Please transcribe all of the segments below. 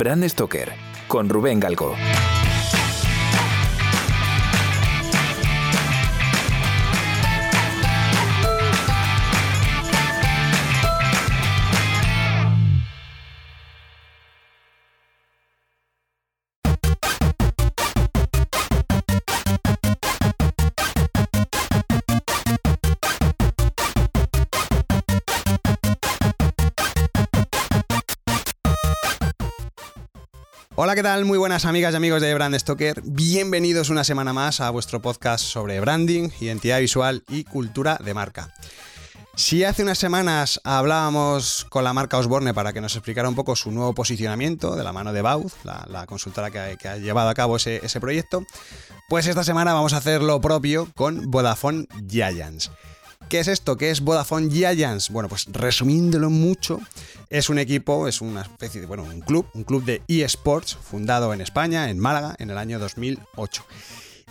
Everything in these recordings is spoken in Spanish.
Brand Stoker con Rubén Galgo. Hola, ¿qué tal? Muy buenas amigas y amigos de Brand Stoker. Bienvenidos una semana más a vuestro podcast sobre branding, identidad visual y cultura de marca. Si hace unas semanas hablábamos con la marca Osborne para que nos explicara un poco su nuevo posicionamiento de la mano de Baud, la, consultora que ha, llevado a cabo ese, ese proyecto, pues esta semana vamos a hacer lo propio con Vodafone Giants. ¿Qué es esto? ¿Qué es Vodafone Giants? Bueno, pues resumiéndolo mucho, es un equipo, es una especie de, bueno, un club, un club de eSports fundado en España, en Málaga, en el año 2008.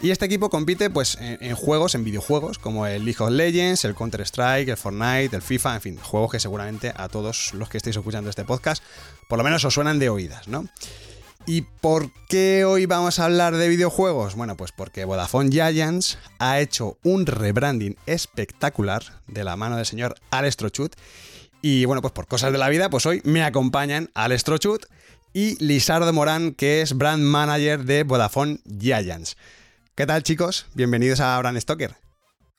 Y este equipo compite pues, en, juegos, en videojuegos, como el League of Legends, el Counter-Strike, el Fortnite, el FIFA, en fin, juegos que seguramente a todos los que estéis escuchando este podcast, por lo menos os suenan de oídas, ¿no? ¿Y por qué hoy vamos a hablar de videojuegos? Bueno, pues porque Vodafone Giants ha hecho un rebranding espectacular de la mano del señor Alex Trochut. Y bueno, pues por cosas de la vida, pues hoy me acompañan Alex Trochut y Lisardo Morán, que es brand manager de Vodafone Giants. ¿Qué tal, chicos? Bienvenidos a Brand Stoker.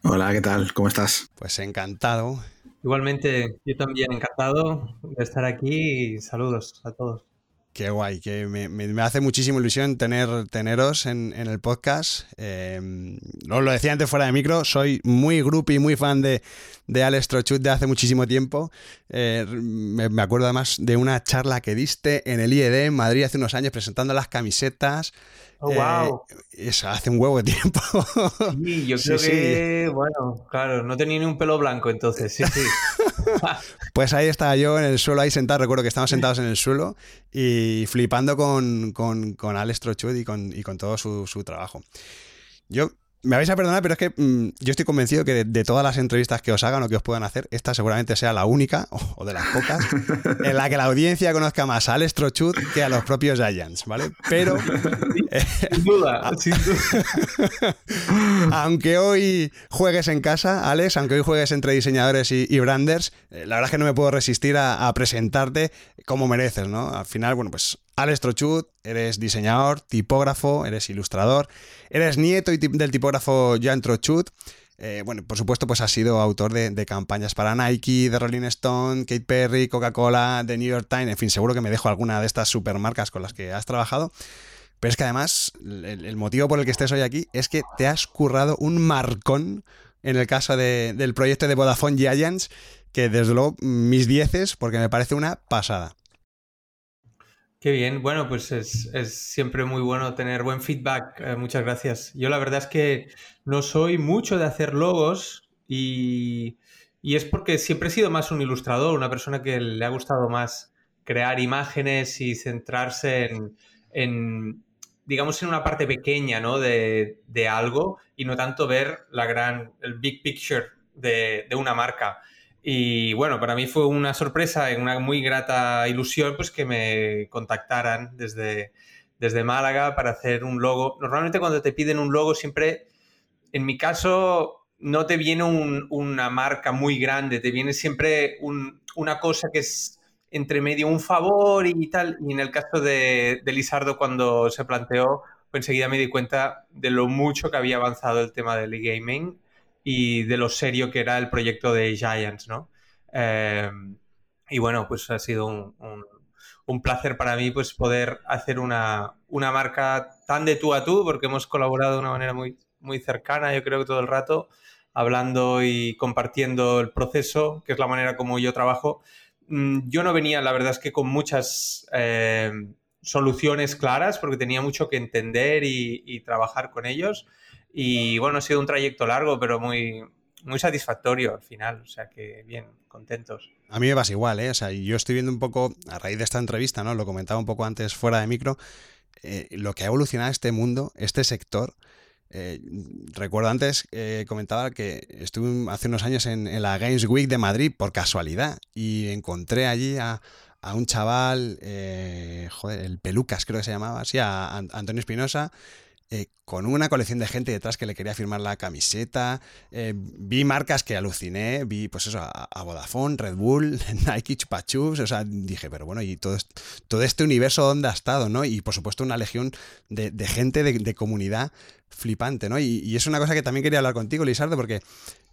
Hola, ¿qué tal? ¿Cómo estás? Pues encantado. Igualmente, yo también encantado de estar aquí y saludos a todos. Qué guay, que me, hace muchísima ilusión tener, teneros en, el podcast. Eh, os lo decía antes fuera de micro, soy muy grupo y muy fan de, de Alex Trochut de hace muchísimo tiempo. Eh, me, acuerdo además de una charla que diste en el IED en Madrid hace unos años presentando las camisetas. Oh, wow. Eh, eso hace un huevo de tiempo. Sí, yo creo que, bueno, claro, no tenía ni un pelo blanco entonces, sí, sí. pues ahí estaba yo en el suelo, ahí sentado, recuerdo que estábamos sentados en el suelo y flipando con, con, Alex Trochut y con, y con todo su, su trabajo. Yo me vais a perdonar, pero es que mm, yo estoy convencido que de, todas las entrevistas que os hagan o que os puedan hacer, esta seguramente sea la única, o, de las pocas, en la que la audiencia conozca más a Alex Trochut que a los propios Giants, ¿vale? Pero. sin duda, sin duda. aunque hoy juegues en casa, Alex, aunque hoy juegues entre diseñadores y, branders, eh, la verdad es que no me puedo resistir a, a presentarte como mereces, ¿no? Al final, bueno, pues Alex Trochut, eres diseñador, tipógrafo, eres ilustrador, eres nieto del tipógrafo Jan Trochut. Eh, bueno, por supuesto, pues has sido autor de, campañas para Nike, de Rolling Stone, Kate Perry, Coca-Cola, The New York Times, en fin, seguro que me dejo alguna de estas supermarcas con las que has trabajado. Pero es que además, el, motivo por el que estés hoy aquí es que te has currado un marcón en el caso del proyecto de Vodafone Giants, que desde luego mis dieces, porque me parece una pasada. Qué bien, bueno, pues es, siempre muy bueno tener buen feedback. Eh, muchas gracias. Yo la verdad es que no soy mucho de hacer logos y, es porque siempre he sido más un ilustrador, una persona que le ha gustado más crear imágenes y centrarse en, digamos, en una parte pequeña ¿no? de, algo y no tanto ver la gran, el big picture de, de una marca. Y bueno, para mí fue una sorpresa y una muy grata ilusión pues que me contactaran desde, desde Málaga para hacer un logo. Normalmente cuando te piden un logo siempre, en mi caso, no te viene una marca muy grande, te viene siempre una cosa que es entre medio un favor y tal. Y en el caso de, de Lizardo cuando se planteó, pues enseguida me di cuenta de lo mucho que había avanzado el tema del e-gaming y de lo serio que era el proyecto de Giants, ¿no? Em, y bueno, pues ha sido un, un, placer para mí pues poder hacer una, una, marca tan de tú a tú, porque hemos colaborado de una manera muy, muy cercana, yo creo que todo el rato, hablando y compartiendo el proceso, que es la manera como yo trabajo. Mm, yo no venía, la verdad es que con muchas em, soluciones claras, porque tenía mucho que entender y, y trabajar con ellos. Y bueno, ha sido un trayecto largo, pero muy, muy satisfactorio al final. O sea que bien, contentos. A mí me pasa igual, ¿eh? O sea, yo estoy viendo un poco, a raíz de esta entrevista, ¿no? Lo comentaba un poco antes fuera de micro, eh, lo que ha evolucionado este mundo, este sector. Eh, recuerdo antes, eh, comentaba que estuve hace unos años en, la Games Week de Madrid por casualidad y encontré allí a, a un chaval, eh, joder, el Pelucas creo que se llamaba así, a Antonio Espinosa, eh, con una colección de gente detrás que le quería firmar la camiseta. Eh, vi marcas que aluciné, vi pues eso, a, Vodafone, Red Bull, Nike, Chupa o sea, dije, pero bueno, y todo, todo este universo donde ha estado, ¿no? Y por supuesto una legión de, gente, de, comunidad flipante, ¿no? Y, es una cosa que también quería hablar contigo, Lizardo, porque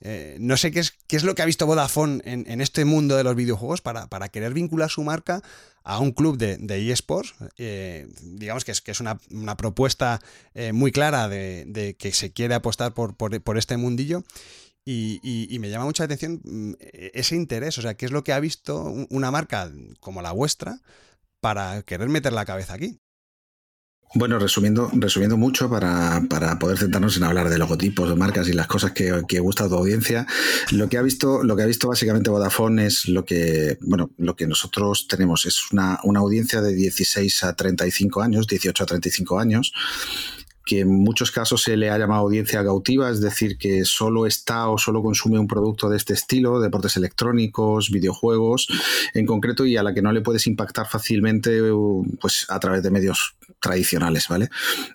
eh, no sé qué es, qué es lo que ha visto Vodafone en, este mundo de los videojuegos para, para querer vincular su marca a un club de, eSports. Eh, digamos que es, que es una, propuesta eh, muy clara de, que se quiere apostar por, por, este mundillo. Y, me llama mucha atención mm, ese interés, o sea, qué es lo que ha visto una marca como la vuestra para querer meter la cabeza aquí. Bueno, resumiendo, resumiendo mucho para, poder centrarnos en hablar de logotipos, de marcas y las cosas que, que, gusta a tu audiencia, lo que ha visto, lo que ha visto básicamente Vodafone es lo que, bueno, lo que nosotros tenemos, es una, una audiencia de 16 a 35 años, 18 a 35 años, que en muchos casos se le ha llamado audiencia cautiva, es decir, que solo está o solo consume un producto de este estilo, deportes electrónicos, videojuegos en concreto, y a la que no le puedes impactar fácilmente pues, a través de medios tradicionales, ¿vale?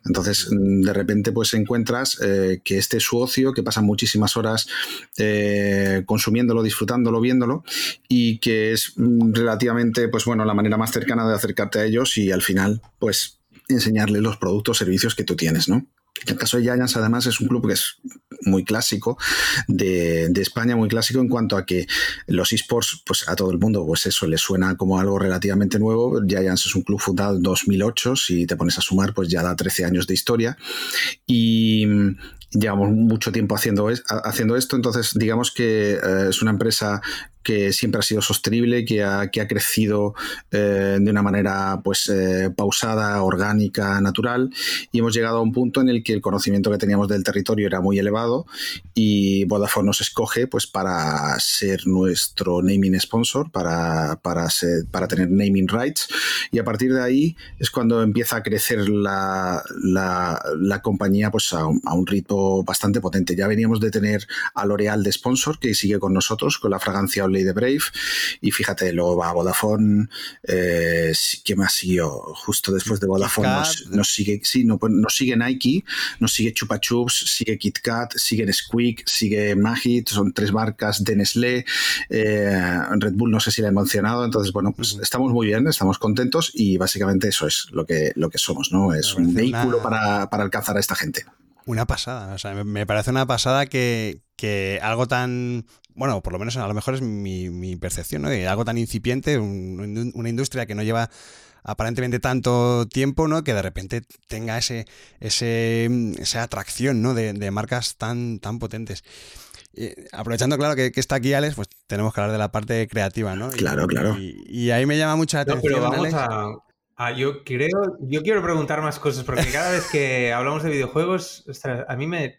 Entonces, de repente, pues encuentras eh, que este es su ocio, que pasan muchísimas horas eh, consumiéndolo, disfrutándolo, viéndolo, y que es mm, relativamente, pues bueno, la manera más cercana de acercarte a ellos y al final, pues enseñarle los productos, servicios que tú tienes, ¿no? El caso de Giants, además, es un club que es muy clásico de, España, muy clásico en cuanto a que los esports, pues a todo el mundo, pues eso le suena como algo relativamente nuevo. Giants es un club fundado en 2008, si te pones a sumar, pues ya da 13 años de historia. Y, llevamos mucho tiempo haciendo, haciendo esto, entonces digamos que eh, es una empresa que siempre ha sido sostenible, que ha, que ha crecido eh, de una manera pues eh, pausada, orgánica, natural, y hemos llegado a un punto en el que el conocimiento que teníamos del territorio era muy elevado y Vodafone nos escoge pues para ser nuestro naming sponsor, para, para, para tener naming rights, y a partir de ahí es cuando empieza a crecer la, la, compañía pues a, a un ritmo bastante potente. Ya veníamos de tener a L'Oreal de sponsor, que sigue con nosotros, con la fragancia Ley de Brave. Y fíjate, luego va Vodafone. Eh, ¿Qué más siguió? Justo después de Vodafone nos, sigue, sí, no, pues, nos sigue Nike, nos sigue Chupa Chups, sigue KitKat, sigue Squeak, sigue Magit, son tres marcas de Nestlé. Eh, Red Bull no sé si la he mencionado. Entonces, bueno, pues estamos muy bien, estamos contentos y básicamente eso es lo que, lo que somos, ¿no? Es un vehículo para, para alcanzar a esta gente. Una pasada, o sea, me parece una pasada que, que algo tan, bueno, por lo menos a lo mejor es mi, percepción, ¿no? De algo tan incipiente, una industria que no lleva aparentemente tanto tiempo, ¿no? Que de repente tenga ese, ese esa atracción, ¿no? De, marcas tan, tan potentes. aprovechando, claro, que, está aquí Alex, pues tenemos que hablar de la parte creativa, ¿no? Claro, claro. Y, ahí me llama mucha atención. pero vamos a, Ah, yo creo, yo quiero preguntar más cosas, porque cada vez que hablamos de videojuegos, a mí me,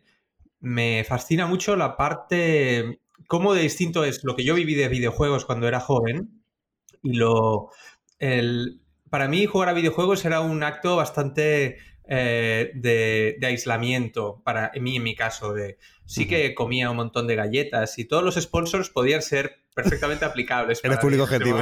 me fascina mucho la parte, cómo de distinto es lo que yo viví de videojuegos cuando era joven y lo, el, para mí jugar a videojuegos era un acto bastante eh, de, aislamiento, para mí en mi caso, de sí que comía un montón de galletas y todos los sponsors podían ser perfectamente aplicables. Eres público objetivo.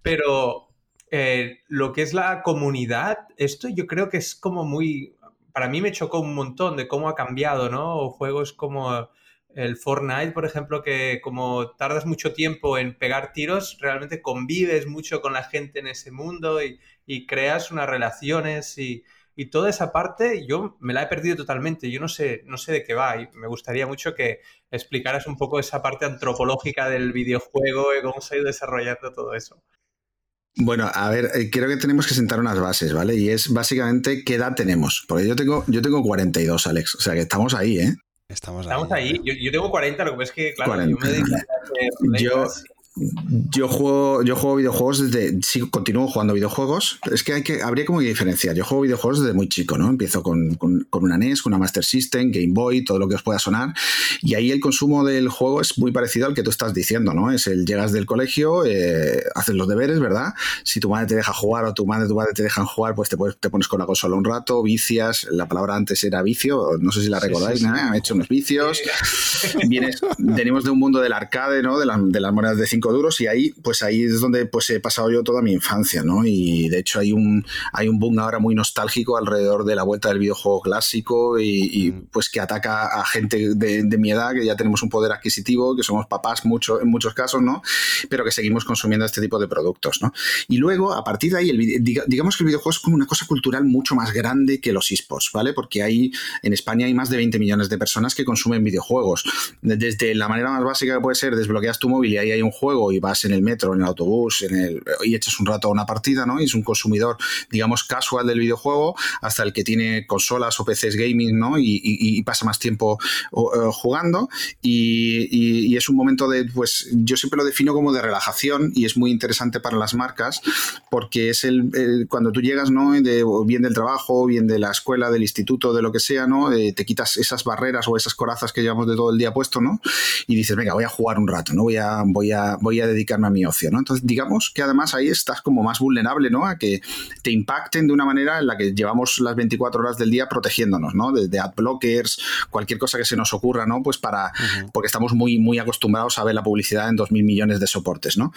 Pero eh, lo que es la comunidad, esto yo creo que es como muy... Para mí me chocó un montón de cómo ha cambiado, ¿no? juegos como el Fortnite, por ejemplo, que como tardas mucho tiempo en pegar tiros, realmente convives mucho con la gente en ese mundo y, creas unas relaciones y, toda esa parte yo me la he perdido totalmente. Yo no sé, no sé de qué va y me gustaría mucho que explicaras un poco esa parte antropológica del videojuego y cómo se ha ido desarrollando todo eso. Bueno, a ver, eh, creo que tenemos que sentar unas bases, ¿vale? Y es básicamente qué edad tenemos. Porque yo tengo, yo tengo 42, Alex. O sea que estamos ahí, ¿eh? Estamos ahí. Estamos ahí. Yo, tengo 40, lo que pasa es que, claro, yo me yo, yo juego, yo juego videojuegos desde. Sí, continúo jugando videojuegos. Es que, hay que habría como que diferenciar. Yo juego videojuegos desde muy chico, ¿no? Empiezo con, con, una NES, con una Master System, Game Boy, todo lo que os pueda sonar. Y ahí el consumo del juego es muy parecido al que tú estás diciendo, ¿no? Es el llegas del colegio, eh, haces los deberes, ¿verdad? Si tu madre te deja jugar o tu madre tu padre te dejan jugar, pues te, te pones con la consola un rato, vicias. La palabra antes era vicio, no sé si la recordáis, ¿no? he hecho unos vicios. Vienes, venimos de un mundo del arcade, ¿no? De, de las monedas de 5 duros y ahí, pues ahí es donde pues he pasado yo toda mi infancia, ¿no? Y de hecho hay un, hay un boom ahora muy nostálgico alrededor de la vuelta del videojuego clásico y, mm. pues que ataca a gente de, mi edad, que ya tenemos un poder adquisitivo, que somos papás mucho, en muchos casos, ¿no? Pero que seguimos consumiendo este tipo de productos, ¿no? Y luego, a partir de ahí, el, digamos que el videojuego es como una cosa cultural mucho más grande que los esports, ¿vale? Porque hay, en España hay más de 20 millones de personas que consumen videojuegos. Desde la manera más básica que puede ser, desbloqueas tu móvil y ahí hay un juego y vas en el metro, en el autobús, en el, y echas un rato a una partida, ¿no? Y es un consumidor, digamos, casual del videojuego, hasta el que tiene consolas o PCs gaming, ¿no? Y, pasa más tiempo jugando. Y, es un momento de, pues, yo siempre lo defino como de relajación y es muy interesante para las marcas porque es el, cuando tú llegas, ¿no? De, bien del trabajo, bien de la escuela, del instituto, de lo que sea, ¿no? Eh, te quitas esas barreras o esas corazas que llevamos de todo el día puesto, ¿no? Y dices, venga, voy a jugar un rato, ¿no? Voy a, voy a dedicarme a mi ocio, ¿no? Entonces, digamos que además ahí estás como más vulnerable, ¿no? A que te impacten de una manera en la que llevamos las 24 horas del día protegiéndonos, ¿no? Desde ad blockers, cualquier cosa que se nos ocurra, ¿no? Pues para, porque estamos muy, muy acostumbrados a ver la publicidad en 2.000 millones de soportes, ¿no?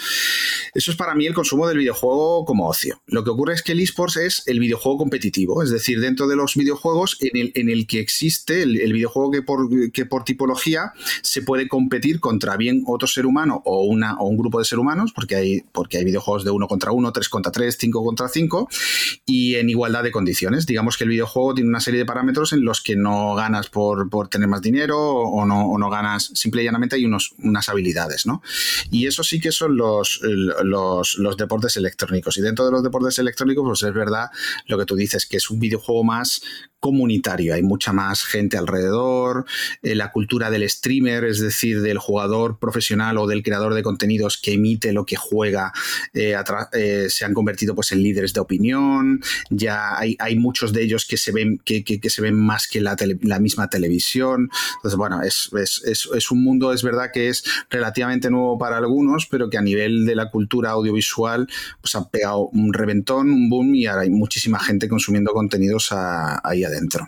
Eso es para mí el consumo del videojuego como ocio. Lo que ocurre es que el esports es el videojuego competitivo, es decir, dentro de los videojuegos en el, en el que existe el, videojuego que por, que por tipología se puede competir contra bien otro ser humano o, una, o un grupo de seres humanos, porque hay, porque hay videojuegos de uno contra uno, tres contra tres, cinco contra cinco, y en igualdad de condiciones. Digamos que el videojuego tiene una serie de parámetros en los que no ganas por, tener más dinero o no, o no ganas, simple y llanamente hay unos, unas habilidades, ¿no? Y eso sí que son los, los, los deportes electrónicos. Y dentro de los deportes electrónicos, pues es verdad lo que tú dices, que es un videojuego más comunitario, hay mucha más gente alrededor, eh, la cultura del streamer, es decir, del jugador profesional o del creador de contenidos que emite lo que juega, eh, eh, se han convertido pues en líderes de opinión, ya hay, hay muchos de ellos que se ven, que, que, se ven más que la, la, misma televisión, entonces bueno, es, es, es, un mundo, es verdad que es relativamente nuevo para algunos, pero que a nivel de la cultura audiovisual pues ha pegado un reventón, un boom y ahora hay muchísima gente consumiendo contenidos ahí dentro.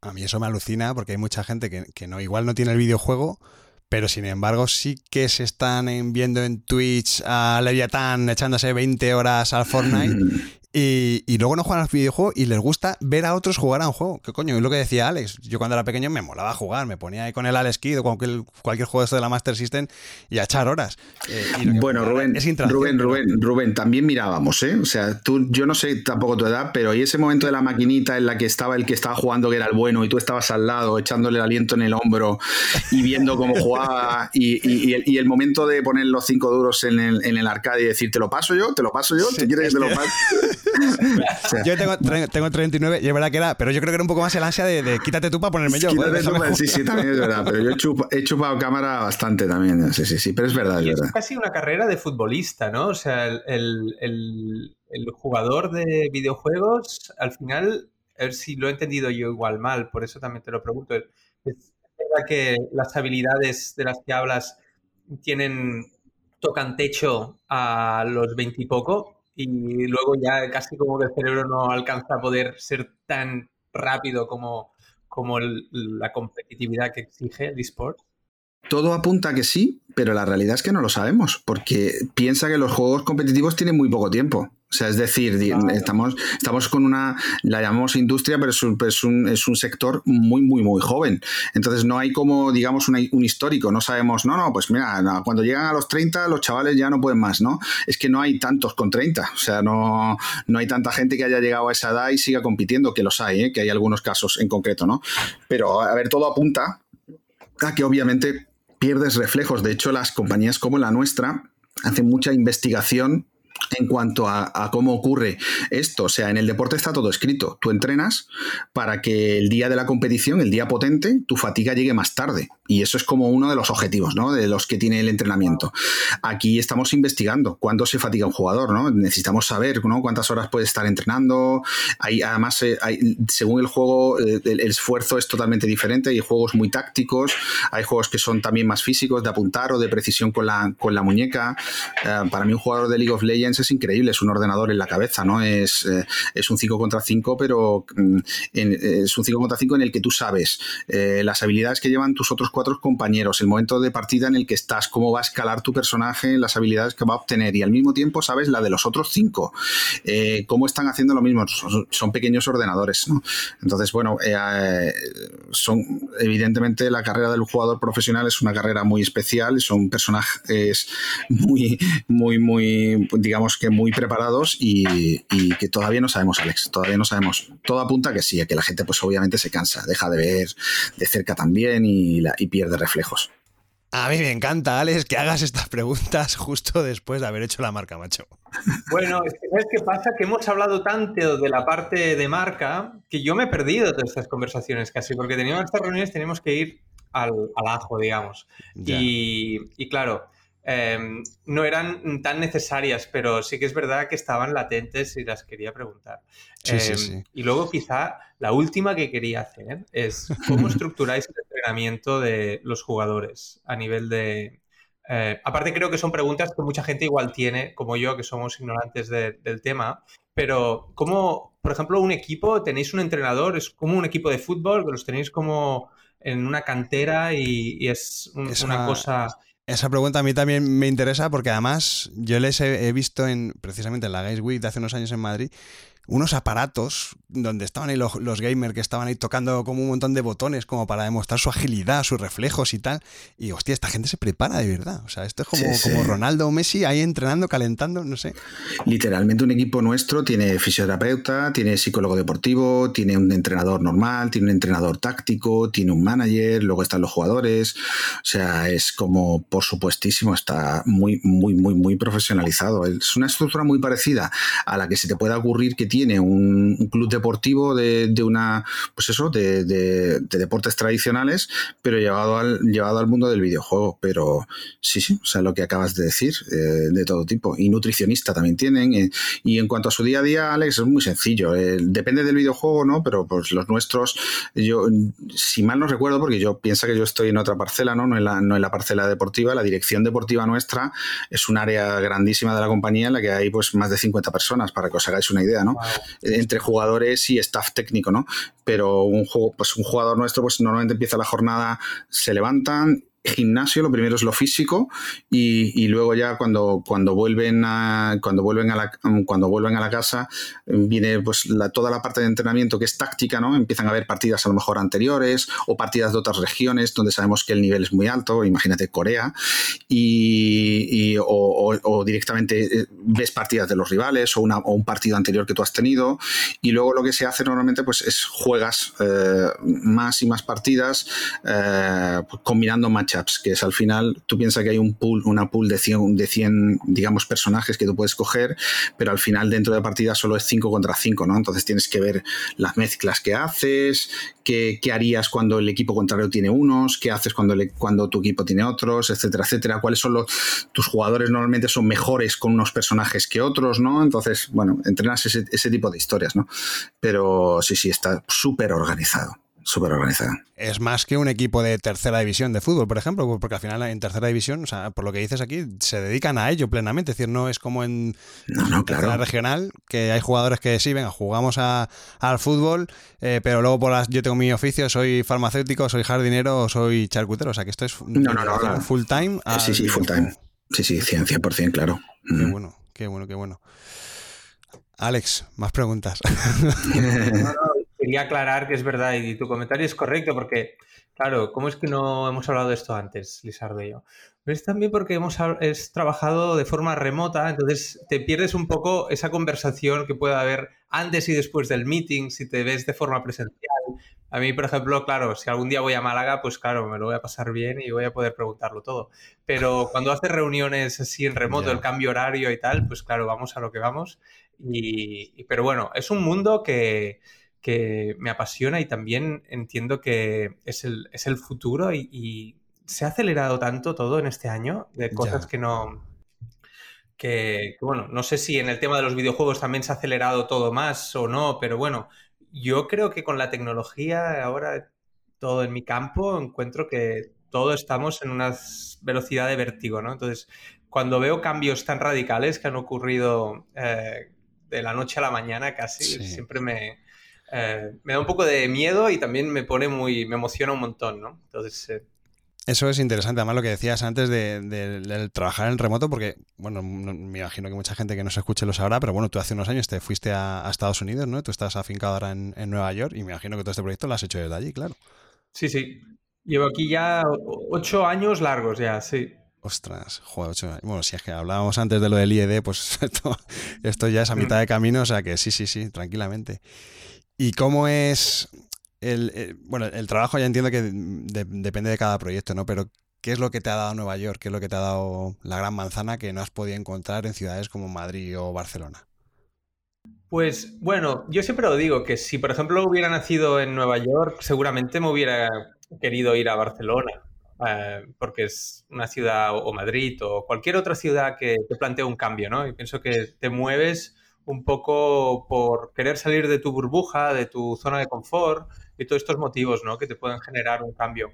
A mí eso me alucina porque hay mucha gente que, no, igual no tiene el videojuego, pero sin embargo sí que se están viendo en Twitch a Leviathan echándose 20 horas al Fortnite Y, luego no juegan al videojuego y les gusta ver a otros jugar a un juego. ¿Qué coño? Es lo que decía Alex. Yo cuando era pequeño me molaba jugar, me ponía ahí con el Alex Kid o cualquier, cualquier juego de la Master System y a echar horas. Eh, bueno, Rubén, Rubén, Rubén, Rubén, también mirábamos, ¿eh? O sea, tú, yo no sé tampoco tu edad, pero y ese momento de la maquinita en la que estaba el que estaba jugando que era el bueno y tú estabas al lado echándole el aliento en el hombro y viendo cómo jugaba y, el, momento de poner los cinco duros en el, en el arcade y decir, te lo paso yo, te lo paso yo, ¿te quieres que te lo paso? yo tengo, tengo 39 y es verdad que era, pero yo creo que era un poco más el ansia de, quítate tú para ponerme yo. sí, sí, también es verdad, pero yo he, chupado cámara bastante también, sí, sí, sí, pero es verdad. Es, casi una carrera de futbolista, ¿no? O sea, el, el, el, jugador de videojuegos, al final, a ver si lo he entendido yo igual mal, por eso también te lo pregunto. Es verdad que las habilidades de las que hablas tienen tocan techo a los veintipoco y luego ya casi como que el cerebro no alcanza a poder ser tan rápido como, como la competitividad que exige el eSport? Todo apunta a que sí, pero la realidad es que no lo sabemos, porque piensa que los juegos competitivos tienen muy poco tiempo. O sea, es decir, estamos, estamos con una, la llamamos industria, pero es un, es un, es un sector muy, muy, muy joven. Entonces no hay como, digamos, un histórico. No sabemos, no, no, pues mira, cuando llegan a los 30 los chavales ya no pueden más, ¿no? Es que no hay tantos con 30. O sea, no, no hay tanta gente que haya llegado a esa edad y siga compitiendo, que los hay, ¿eh? que hay algunos casos en concreto, ¿no? Pero, a ver, todo apunta a que obviamente pierdes reflejos. De hecho, las compañías como la nuestra hacen mucha investigación en cuanto a, cómo ocurre esto. O sea, en el deporte está todo escrito. Tú entrenas para que el día de la competición, el día potente, tu fatiga llegue más tarde. Y eso es como uno de los objetivos, ¿no? De los que tiene el entrenamiento. Aquí estamos investigando cuándo se fatiga un jugador, ¿no? Necesitamos saber, ¿no? Cuántas horas puede estar entrenando. Hay, además, eh, según el juego, eh, el, esfuerzo es totalmente diferente. Hay juegos muy tácticos, hay juegos que son también más físicos, de apuntar o de precisión con la, con la muñeca. Eh, para mí, un jugador de League of Legends Es increíble, es un ordenador en la cabeza, ¿no? Es, eh, es un 5 contra 5, pero mm, es un 5 contra 5 en el que tú sabes eh, las habilidades que llevan tus otros cuatro compañeros, el momento de partida en el que estás, cómo va a escalar tu personaje, las habilidades que va a obtener y al mismo tiempo sabes la de los otros cinco, eh, cómo están haciendo lo mismo, son, pequeños ordenadores, ¿no? Entonces, bueno, son evidentemente la carrera del jugador profesional es una carrera muy especial, son personajes muy, muy, muy, digamos que muy preparados y, que todavía no sabemos, Alex, todavía no sabemos. Todo apunta que sí, que la gente pues obviamente se cansa, deja de ver de cerca también y, y pierde reflejos. A mí me encanta, Alex, que hagas estas preguntas justo después de haber hecho la marca, macho. Bueno, es que, ¿sabes qué pasa? Que hemos hablado tanto de la parte de marca que yo me he perdido de estas conversaciones casi, porque teníamos estas reuniones, tenemos que ir al, ajo, digamos. Y, claro, em, no eran tan necesarias, pero sí que es verdad que estaban latentes y las quería preguntar. Em, y luego quizá la última que quería hacer es cómo estructuráis el entrenamiento de los jugadores a nivel de... Eh, aparte creo que son preguntas que mucha gente igual tiene, como yo, que somos ignorantes del tema, pero ¿cómo, por ejemplo, un equipo, tenéis un entrenador, es como un equipo de fútbol, que los tenéis como en una cantera y, es, una, cosa... Esa pregunta a mí también me interesa porque además yo les he, visto en precisamente en la Guys Week de hace unos años en Madrid unos aparatos donde estaban ahí los, gamers que estaban ahí tocando como un montón de botones como para demostrar su agilidad, sus reflejos y tal. Y hostia, esta gente se prepara de verdad. O sea, esto es como, como Ronaldo o Messi ahí entrenando, calentando, no sé. Literalmente un equipo nuestro tiene fisioterapeuta, tiene psicólogo deportivo, tiene un entrenador normal, tiene un entrenador táctico, tiene un manager, luego están los jugadores. O sea, es como, por supuestísimo, está muy, muy, muy, muy profesionalizado. Es una estructura muy parecida a la que se te pueda ocurrir que tiene tiene un, club deportivo de, una, pues eso, de, deportes tradicionales, pero llevado al, llevado al mundo del videojuego. Pero sí, sí, o sea, lo que acabas de decir, eh, de todo tipo. Y nutricionista también tienen. Eh, y en cuanto a su día a día, Alex, es muy sencillo. Eh, depende del videojuego, ¿no? Pero pues los nuestros, yo, si mal no recuerdo, porque yo pienso que yo estoy en otra parcela, ¿no? No en la, no en la parcela deportiva, la dirección deportiva nuestra es un área grandísima de la compañía en la que hay pues más de 50 personas, para que os hagáis una idea, ¿no? Entre jugadores y staff técnico, ¿no? Pero un juego, pues un jugador nuestro, pues normalmente empieza la jornada, se levantan gimnasio, lo primero es lo físico y, luego ya cuando, cuando vuelven a cuando vuelven a la cuando vuelven a la casa viene pues la, toda la parte de entrenamiento que es táctica, ¿no? Empiezan a haber partidas a lo mejor anteriores o partidas de otras regiones donde sabemos que el nivel es muy alto, imagínate Corea, y, o, directamente eh, ves partidas de los rivales o, un partido anterior que tú has tenido y luego lo que se hace normalmente pues es juegas eh, más y más partidas eh, combinando que es al final, tú piensas que hay un pool, una pool de 100, de 100, digamos, personajes que tú puedes coger, pero al final dentro de partida solo es 5 contra 5, ¿no? Entonces tienes que ver las mezclas que haces, qué, qué harías cuando el equipo contrario tiene unos, qué haces cuando, le, cuando tu equipo tiene otros, etcétera, etcétera. ¿Cuáles son los, tus jugadores normalmente son mejores con unos personajes que otros, ¿no? Entonces, bueno, entrenas ese, ese tipo de historias, ¿no? Pero sí, sí, está súper organizado súper organizada. Es más que un equipo de tercera división de fútbol, por ejemplo, porque al final en tercera división, o sea, por lo que dices aquí, se dedican a ello plenamente. Es decir, no es como en no, tercera regional, que hay jugadores que sí, venga, jugamos al fútbol, eh, pero luego por las, yo tengo mi oficio, soy farmacéutico, soy jardinero, soy charcutero. O sea, que esto es full time. Sí, sí, full time. Sí, sí, 100%, claro. Qué mm. bueno, qué bueno, qué bueno. Alex, más preguntas. quería aclarar que es verdad y tu comentario es correcto porque, claro, ¿cómo es que no hemos hablado de esto antes, Lizardo y yo? Es también porque hemos trabajado de forma remota, entonces te pierdes un poco esa conversación que puede haber antes y después del meeting, si te ves de forma presencial. A mí, por ejemplo, claro, si algún día voy a Málaga, pues claro, me lo voy a pasar bien y voy a poder preguntarlo todo. Pero cuando haces reuniones así en remoto, el cambio horario y tal, pues claro, vamos a lo que vamos. Y, pero bueno, es un mundo que, que me apasiona y también entiendo que es el, es el futuro y, se ha acelerado tanto todo en este año de cosas que no... Que, bueno, no sé si en el tema de los videojuegos también se ha acelerado todo más o no, pero bueno, yo creo que con la tecnología ahora todo en mi campo encuentro que todos estamos en una velocidad de vértigo, ¿no? Entonces, cuando veo cambios tan radicales que han ocurrido eh, de la noche a la mañana casi, siempre me, eh, me da un poco de miedo y también me pone muy, me emociona un montón, ¿no? Entonces... Eh, eso es interesante, además lo que decías antes de, trabajar en remoto, porque, bueno, me imagino que mucha gente que nos escuche lo sabrá, pero bueno, tú hace unos años te fuiste a, Estados Unidos, ¿no? Tú estás afincado ahora en, Nueva York y me imagino que todo este proyecto lo has hecho desde allí, claro. Sí, sí. Llevo aquí ya ocho años largos ya, sí. Ostras, joder, ocho años. Bueno, si es que hablábamos antes de lo del IED, pues esto, ya es a mitad de camino, o sea que sí, sí, sí, tranquilamente. ¿Y cómo es el, eh, bueno, el trabajo ya entiendo que depende de cada proyecto, ¿no? Pero ¿qué es lo que te ha dado Nueva York? ¿Qué es lo que te ha dado la gran manzana que no has podido encontrar en ciudades como Madrid o Barcelona? Pues bueno, yo siempre lo digo, que si por ejemplo hubiera nacido en Nueva York, seguramente me hubiera querido ir a Barcelona, eh, porque es una ciudad, o Madrid, o cualquier otra ciudad que te plantee un cambio, ¿no? Y pienso que te mueves un poco por querer salir de tu burbuja, de tu zona de confort, y todos estos motivos ¿no? que te pueden generar un cambio.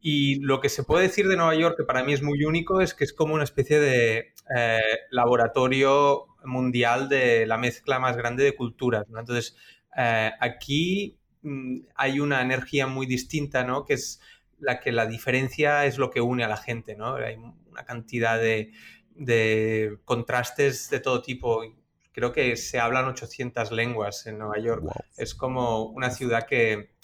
Y lo que se puede decir de Nueva York, que para mí es muy único, es que es como una especie de eh, laboratorio mundial de la mezcla más grande de culturas. Entonces, eh, aquí mm, hay una energía muy distinta, ¿no? que es la que la diferencia es lo que une a la gente. ¿no? Hay una cantidad de, de contrastes de todo tipo. Creo que se hablan 800 lenguas en Nueva York. Es como una ciudad que,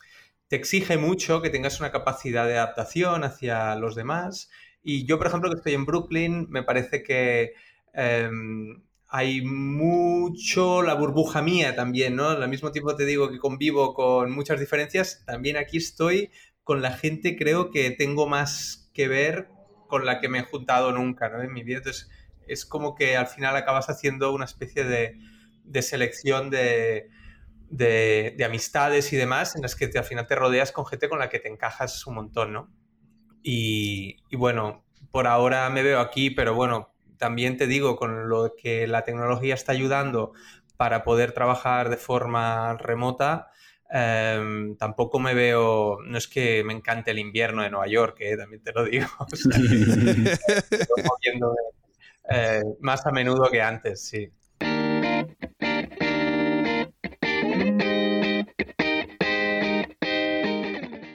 te exige mucho que tengas una capacidad de adaptación hacia los demás. Y yo, por ejemplo, que estoy en Brooklyn, me parece que em, hay mucho la burbuja mía también, ¿no? Al mismo tiempo te digo que convivo con muchas diferencias, también aquí estoy con la gente, creo que tengo más que ver con la que me he juntado nunca, ¿no? En mi vida. Entonces, es como que al final acabas haciendo una especie de selección de, de, amistades y demás en las que al final te rodeas con gente con la que te encajas un montón, ¿no? Y, bueno, por ahora me veo aquí, pero bueno, también te digo, con lo que la tecnología está ayudando para poder trabajar de forma remota, em, tampoco me veo, no es que me encante el invierno de Nueva York, eh, también te lo digo, eh, más a menudo que antes, sí.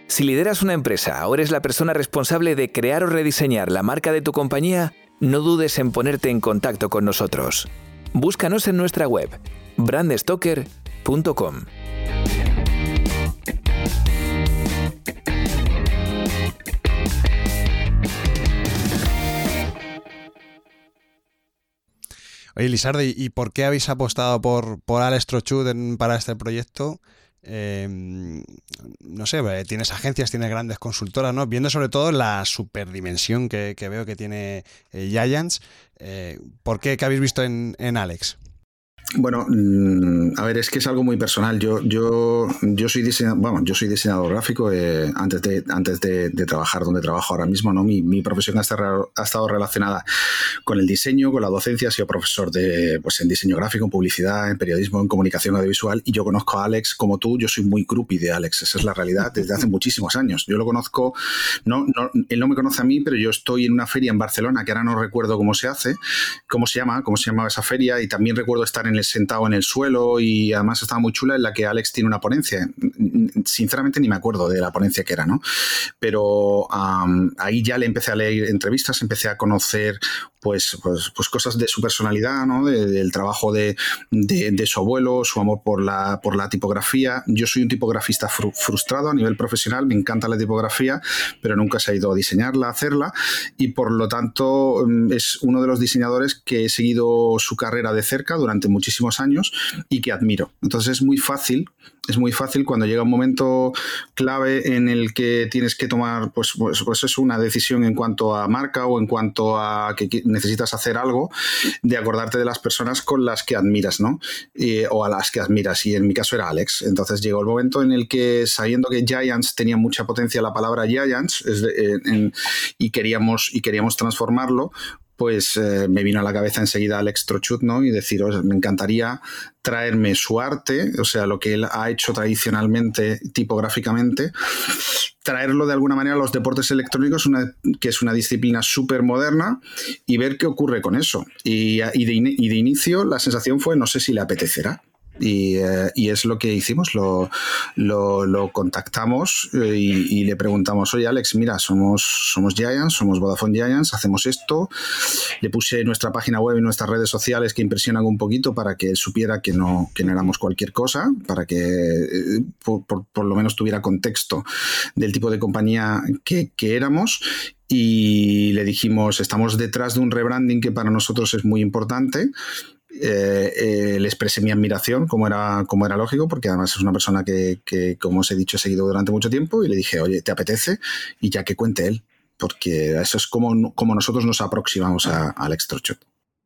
Si lideras una empresa o eres la persona responsable de crear o rediseñar la marca de tu compañía, no dudes en ponerte en contacto con nosotros. Búscanos en nuestra web, brandstoker.com. Oye, Lizardi, ¿y por qué habéis apostado por, por Alex Trochud para este proyecto? Em, no sé, eh, tienes agencias, tienes grandes consultoras, ¿no? Viendo sobre todo la superdimensión que, que veo que tiene eh, Giants, eh, ¿por qué? ¿Qué habéis visto en, en Alex? Bueno, mm, a ver, es que es algo muy personal. Yo, yo, yo soy diseñador, bueno, yo soy diseñador gráfico eh, antes, de, antes de, trabajar donde trabajo ahora mismo, ¿no? Mi, profesión ha estado, ha estado, relacionada con el diseño, con la docencia, he sido profesor de, pues, en diseño gráfico, en publicidad, en periodismo, en comunicación audiovisual, y yo conozco a Alex como tú, yo soy muy groupie de Alex, esa es la realidad, desde hace muchísimos años. Yo lo conozco, no, no, él no me conoce a mí, pero yo estoy en una feria en Barcelona, que ahora no recuerdo cómo se hace, cómo se llama, cómo se llamaba esa feria, y también recuerdo estar en el sentado en el suelo y además estaba muy chula en la que Alex tiene una ponencia. Sinceramente ni me acuerdo de la ponencia que era, ¿no? Pero ahí ya le empecé a leer entrevistas, empecé a conocer pues, pues, pues cosas de su personalidad, ¿no? del trabajo de, su abuelo, su amor por la, por la tipografía. Yo soy un tipografista frustrado a nivel profesional, me encanta la tipografía, pero nunca se ha ido a diseñarla, a hacerla, y por lo tanto mm, es uno de los diseñadores que he seguido su carrera de cerca durante muchísimos años y que admiro. Entonces es muy fácil es muy fácil cuando llega un momento clave en el que tienes que tomar, pues, pues, pues es una decisión en cuanto a marca o en cuanto a que necesitas hacer algo, de acordarte de las personas con las que admiras, ¿no? o a las que admiras. Y en mi caso era Alex. Entonces llegó el momento en el que, sabiendo que Giants tenía mucha potencia la palabra Giants, y, queríamos, y queríamos transformarlo, pues eh, me vino a la cabeza enseguida Alex Trochut, ¿no? Y decir, me encantaría traerme su arte, o sea, lo que él ha hecho tradicionalmente, tipográficamente, traerlo de alguna manera a los deportes electrónicos, que es una disciplina súper moderna, y ver qué ocurre con eso. Y, de, y de inicio la sensación fue, no sé si le apetecerá. Eh, y, es lo que hicimos, lo, lo, contactamos eh, y, le preguntamos, oye Alex, mira, somos, somos Giants, somos Vodafone Giants, hacemos esto. Le puse nuestra página web y nuestras redes sociales que impresionan un poquito para que supiera que no, que no éramos cualquier cosa, para que eh, por, lo menos tuviera contexto del tipo de compañía que, que éramos y le dijimos, estamos detrás de un rebranding que para nosotros es muy importante eh, eh, le expresé mi admiración, como era, como era lógico, porque además es una persona que, como os he dicho, he seguido durante mucho tiempo y le dije, oye, ¿te apetece? Y ya que cuente él, porque eso es como, como nosotros nos aproximamos al extrochot.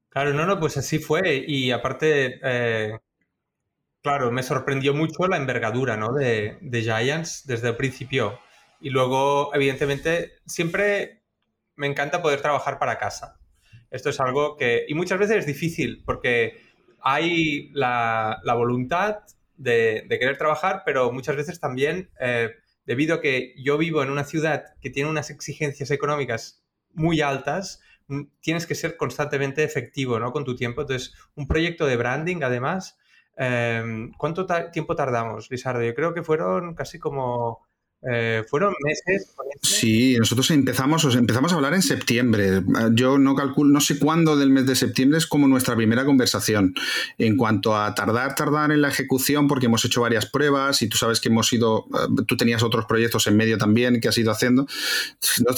Claro, no, no, pues así fue. Y aparte, eh, claro, me sorprendió mucho la envergadura ¿no? de, de Giants desde el principio. Y luego, evidentemente, siempre me encanta poder trabajar para casa. Esto es algo que, y muchas veces es difícil porque hay la, voluntad de, querer trabajar, pero muchas veces también, eh, debido a que yo vivo en una ciudad que tiene unas exigencias económicas muy altas, mm, tienes que ser constantemente efectivo ¿no? con tu tiempo. Entonces, un proyecto de branding, además, eh, ¿cuánto tiempo tardamos, Lizardo? Yo creo que fueron casi como eh, fueron meses. Sí, nosotros empezamos, empezamos a hablar en septiembre. Yo no calculo, no sé cuándo del mes de septiembre es como nuestra primera conversación. En cuanto a tardar, tardar en la ejecución, porque hemos hecho varias pruebas y tú sabes que hemos ido, eh, tú tenías otros proyectos en medio también que has ido haciendo.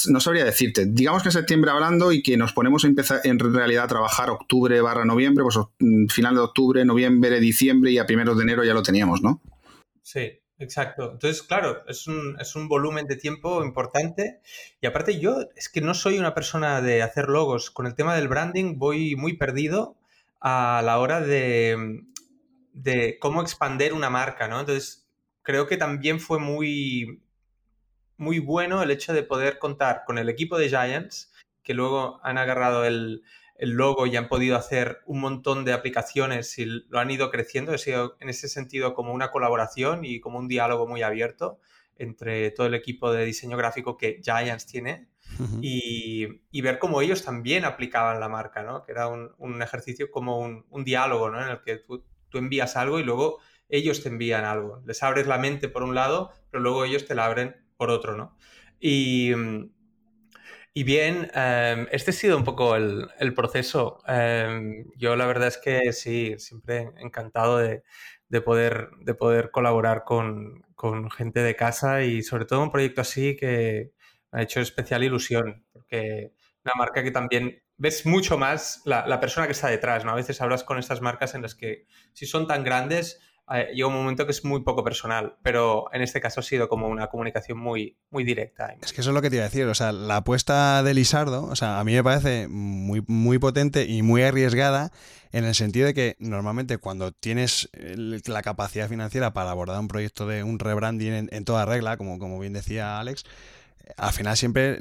No, sabría decirte. Digamos que en septiembre hablando y que nos ponemos a empezar en realidad a trabajar octubre barra noviembre, pues mm, final de octubre, noviembre, diciembre y a primeros de enero ya lo teníamos, ¿no? Sí, Exacto. Entonces, claro, es un, es un, volumen de tiempo importante. Y aparte, yo es que no soy una persona de hacer logos. Con el tema del branding voy muy perdido a la hora de, de cómo expander una marca, ¿no? Entonces, creo que también fue muy, muy bueno el hecho de poder contar con el equipo de Giants, que luego han agarrado el, el logo y han podido hacer un montón de aplicaciones y lo han ido creciendo. Ha sido en ese sentido como una colaboración y como un diálogo muy abierto entre todo el equipo de diseño gráfico que Giants tiene y, ver cómo ellos también aplicaban la marca, ¿no? Que era un, ejercicio como un, diálogo, ¿no? En el que tú, tú envías algo y luego ellos te envían algo. Les abres la mente por un lado, pero luego ellos te la abren por otro, ¿no? Y, y bien, em, este ha sido un poco el, proceso. Em, yo la verdad es que sí, siempre encantado de, poder, de poder colaborar con, gente de casa y sobre todo un proyecto así que me ha hecho especial ilusión, porque una marca que también ves mucho más la, la persona que está detrás, ¿no? A veces hablas con estas marcas en las que si son tan grandes llega un momento que es muy poco personal, pero en este caso ha sido como una comunicación muy, muy directa. Es que eso es lo que te iba a decir, o sea, la apuesta de Lisardo, o sea, a mí me parece muy, muy potente y muy arriesgada en el sentido de que normalmente cuando tienes la capacidad financiera para abordar un proyecto de un rebranding en, toda regla, como, como bien decía Alex, al final siempre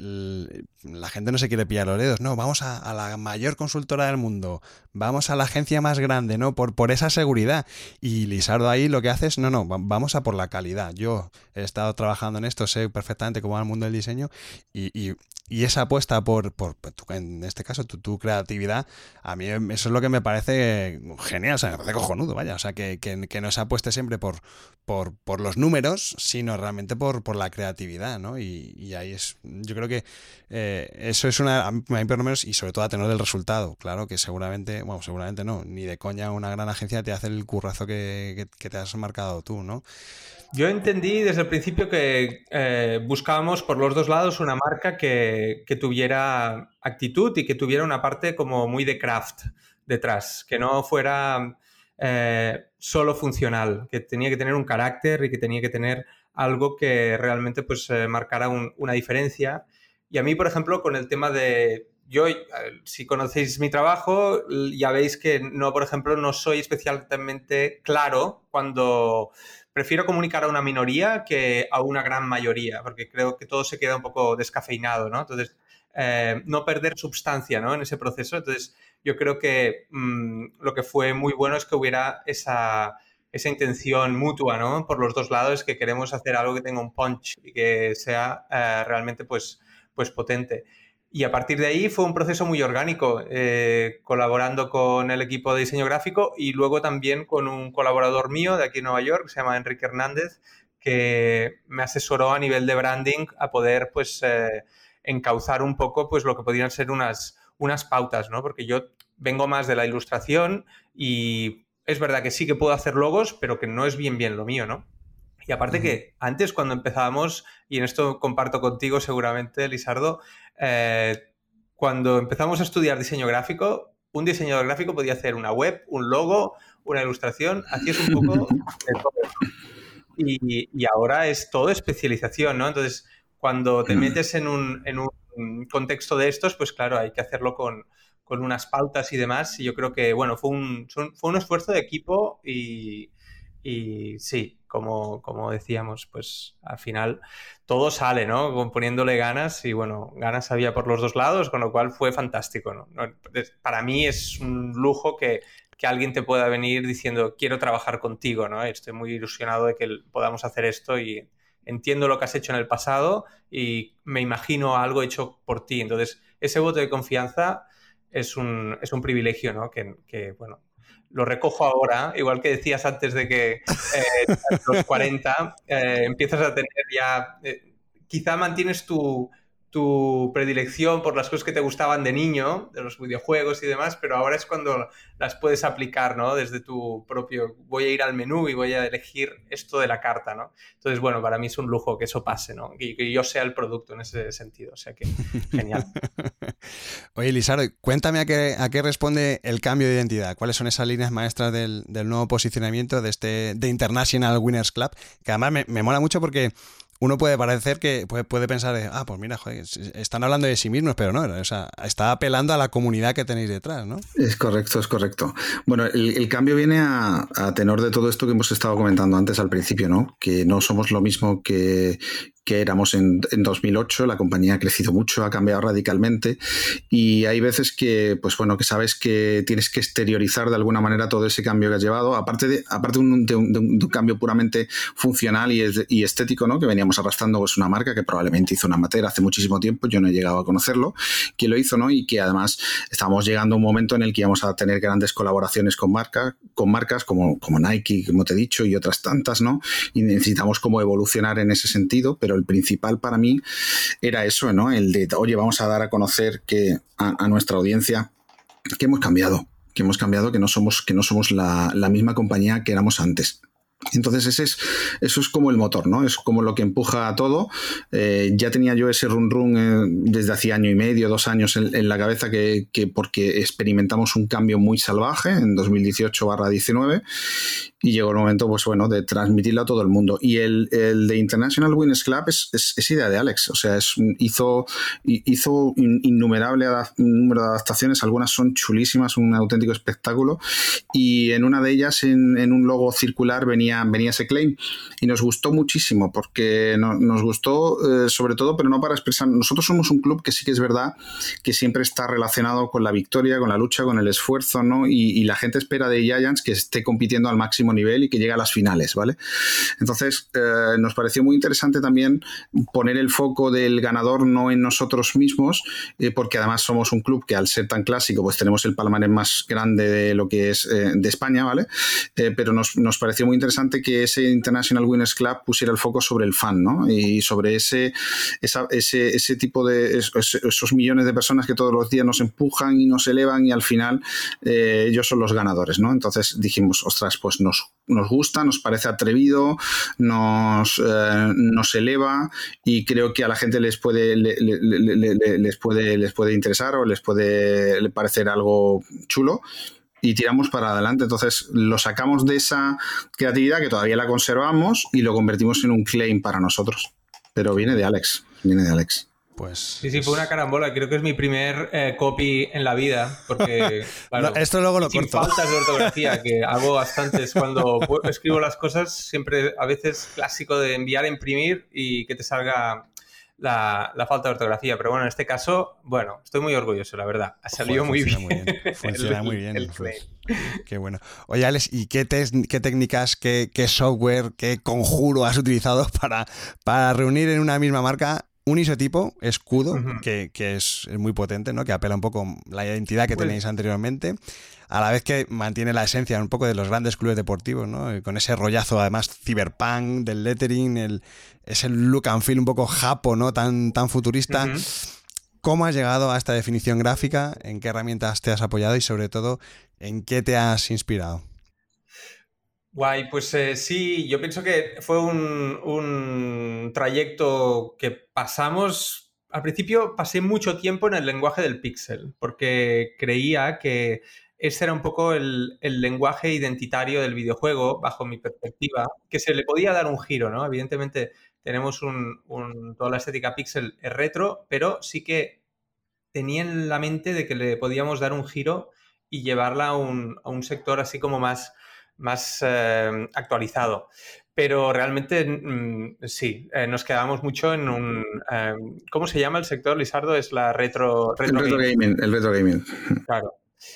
la gente no se quiere pillar los dedos, no, vamos a, la mayor consultora del mundo, vamos a la agencia más grande, ¿no? Por, por esa seguridad. Y Lisardo ahí lo que hace es, no, no, vamos a por la calidad. Yo he estado trabajando en esto, sé perfectamente cómo va el mundo del diseño y, esa apuesta por, por, en este caso, tu, creatividad, a mí eso es lo que me parece genial, o sea, me parece cojonudo, vaya, o sea, que, que, no se apueste siempre por, por, por, los números, sino realmente por, por la creatividad, ¿no? Y, ahí es, yo creo que eh, eso es una, y sobre todo a tener el resultado, claro, que seguramente, bueno, seguramente no, ni de coña una gran agencia te hace el currazo que, que te has marcado tú, ¿no? Yo entendí desde el principio que eh, buscábamos por los dos lados una marca que, tuviera actitud y que tuviera una parte como muy de craft detrás, que no fuera eh, solo funcional, que tenía que tener un carácter y que tenía que tener algo que realmente pues eh, marcara una diferencia. Y a mí, por ejemplo, con el tema de... Yo, si conocéis mi trabajo, ya veis que no, por ejemplo, no soy especialmente claro cuando prefiero comunicar a una minoría que a una gran mayoría, porque creo que todo se queda un poco descafeinado, ¿no? Entonces, eh, no perder sustancia ¿no? en ese proceso. Entonces, yo creo que mm, lo que fue muy bueno es que hubiera esa, esa intención mutua ¿no? por los dos lados, que queremos hacer algo que tenga un punch y que sea eh, realmente pues, pues potente. Y a partir de ahí fue un proceso muy orgánico, eh, colaborando con el equipo de diseño gráfico y luego también con un colaborador mío de aquí en Nueva York, se llama Enrique Hernández, que me asesoró a nivel de branding a poder pues eh, encauzar un poco pues lo que podrían ser unas, unas pautas, ¿no? Porque yo vengo más de la ilustración y es verdad que sí que puedo hacer logos, pero que no es bien bien lo mío, ¿no? Y aparte que antes cuando empezábamos, y en esto comparto contigo seguramente, Lisardo, eh, cuando empezamos a estudiar diseño gráfico, un diseñador gráfico podía hacer una web, un logo, una ilustración, hacías un poco de todo. Y, y, ahora es todo especialización, ¿no? Entonces, cuando te metes en un, en un contexto de estos, pues claro, hay que hacerlo con, con unas pautas y demás. Y yo creo que, bueno, fue un, fue un esfuerzo de equipo y, y sí, como, como decíamos, pues al final todo sale, ¿no? Poniéndole ganas y bueno, ganas había por los dos lados, con lo cual fue fantástico, ¿no? Para mí es un lujo que, que alguien te pueda venir diciendo quiero trabajar contigo, ¿no? Estoy muy ilusionado de que podamos hacer esto y entiendo lo que has hecho en el pasado y me imagino algo hecho por ti. Entonces, ese voto de confianza es un, es un privilegio, ¿no? Que, que, bueno, lo recojo ahora, igual que decías antes de que eh, los 40 eh, empiezas a tener ya, eh, quizá mantienes tu, tu predilección por las cosas que te gustaban de niño, de los videojuegos y demás, pero ahora es cuando las puedes aplicar, ¿no? Desde tu propio, voy a ir al menú y voy a elegir esto de la carta, ¿no? Entonces, bueno, para mí es un lujo que eso pase, ¿no? Y que yo sea el producto en ese sentido, o sea que genial. Oye, Lizardo, cuéntame a qué, a qué responde el cambio de identidad, cuáles son esas líneas maestras del, del nuevo posicionamiento de este de International Winners Club, que además me, me mola mucho porque uno puede parecer que puede, pensar, ah, pues mira, joder, están hablando de sí mismos, pero no, o sea, está apelando a la comunidad que tenéis detrás, ¿no? Es correcto, es correcto. Bueno, el, cambio viene a, tenor de todo esto que hemos estado comentando antes al principio, ¿no? Que no somos lo mismo que, que éramos en, en, 2008, la compañía ha crecido mucho, ha cambiado radicalmente y hay veces que, pues bueno, que sabes que tienes que exteriorizar de alguna manera todo ese cambio que has llevado, aparte de, aparte de, un, de un, cambio puramente funcional y, y, estético, ¿no? Que veníamos arrastrando pues una marca que probablemente hizo una materia hace muchísimo tiempo, yo no he llegado a conocerlo, que lo hizo, ¿no? Y que además estamos llegando a un momento en el que íbamos a tener grandes colaboraciones con, marca, con marcas como, como Nike, como te he dicho, y otras tantas, ¿no? Y necesitamos como evolucionar en ese sentido, pero el principal para mí era eso, ¿no? El de, oye, vamos a dar a conocer que a, nuestra audiencia que hemos cambiado, que hemos cambiado, que no somos, que no somos la, la misma compañía que éramos antes. Entonces ese es, eso es como el motor, ¿no? Es como lo que empuja a todo. Eh, ya tenía yo ese run run eh, desde hace año y medio, dos años en, la cabeza que, que, porque experimentamos un cambio muy salvaje en 2018 barra 19 y llegó el momento, pues bueno, de transmitirlo a todo el mundo. Y el, el de International Winners Club es, es, idea de Alex, o sea, es, hizo, hizo innumerable número de adaptaciones, algunas son chulísimas, un auténtico espectáculo, y en una de ellas, en, en un logo circular, venía, venía ese claim, y nos gustó muchísimo, porque no, nos gustó eh, sobre todo, pero no para expresar, nosotros somos un club que sí que es verdad que siempre está relacionado con la victoria, con la lucha, con el esfuerzo, ¿no? Y, y la gente espera de Giants que esté compitiendo al máximo nivel y que llegue a las finales, ¿vale? Entonces, eh, nos pareció muy interesante también poner el foco del ganador no en nosotros mismos, eh, porque además somos un club que al ser tan clásico, pues tenemos el palmarés más grande de lo que es eh, de España, ¿vale? pero nos, nos, pareció muy interesante que ese International Winners Club pusiera el foco sobre el fan, ¿no? Y sobre ese, ese, ese tipo de esos millones de personas que todos los días nos empujan y nos elevan y al final ellos son los ganadores, ¿no? Entonces dijimos, ostras, pues nos nos, gusta, nos parece atrevido, nos, eh, nos eleva y creo que a la gente les puede, les puede, les puede interesar o les puede parecer algo chulo y tiramos para adelante. Entonces lo sacamos de esa creatividad que todavía la conservamos y lo convertimos en un claim para nosotros. Pero viene de Alex, viene de Alex. Pues, sí, sí, fue una carambola. Creo que es mi primer eh, copy en la vida. Porque, esto luego lo sin faltas de ortografía, que hago bastantes. Cuando escribo las cosas, siempre a veces clásico de enviar a imprimir y que te salga la, falta de ortografía. Pero bueno, en este caso, bueno, estoy muy orgulloso, la verdad. Ha salido muy, bien. Funciona muy bien. Pues, qué bueno. Oye, Alex, ¿y qué, qué técnicas, qué, software, qué conjuro has utilizado para, para reunir en una misma marca un isotipo, escudo, que, es, muy potente, ¿no? Que apela un poco la identidad que tenéis anteriormente, a la vez que mantiene la esencia un poco de los grandes clubes deportivos, ¿no? Con ese rollazo, además, cyberpunk, del lettering, el, ese look and feel un poco japo, ¿no? Tan, tan futurista. ¿Cómo has llegado a esta definición gráfica? ¿En qué herramientas te has apoyado? Y sobre todo, ¿en qué te has inspirado? Guay, pues eh, sí, yo pienso que fue un, trayecto que pasamos. Al principio pasé mucho tiempo en el lenguaje del pixel, porque creía que ese era un poco el, lenguaje identitario del videojuego, bajo mi perspectiva, que se le podía dar un giro, ¿no? Evidentemente tenemos un, toda la estética pixel retro, pero sí que tenía en la mente de que le podíamos dar un giro y llevarla a un, a un sector así como más más eh, actualizado. Pero realmente mm, sí, eh, nos quedamos mucho en un... Eh, ¿Cómo se llama el sector, Lizardo? Es la retro... retro el retro gaming. El retro gaming. Claro.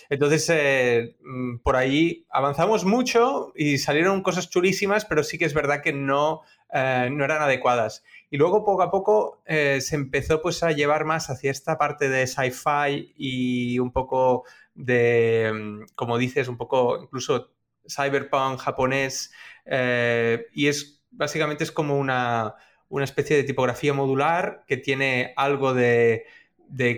Entonces, mm, por ahí avanzamos mucho y salieron cosas chulísimas, pero sí que es verdad que no, no eran adecuadas. Y luego, poco a poco, se empezó pues, a llevar más hacia esta parte de sci-fi y un poco de, mm, como dices, un poco incluso cyberpunk japonés eh, y es básicamente es como una, especie de tipografía modular que tiene algo de,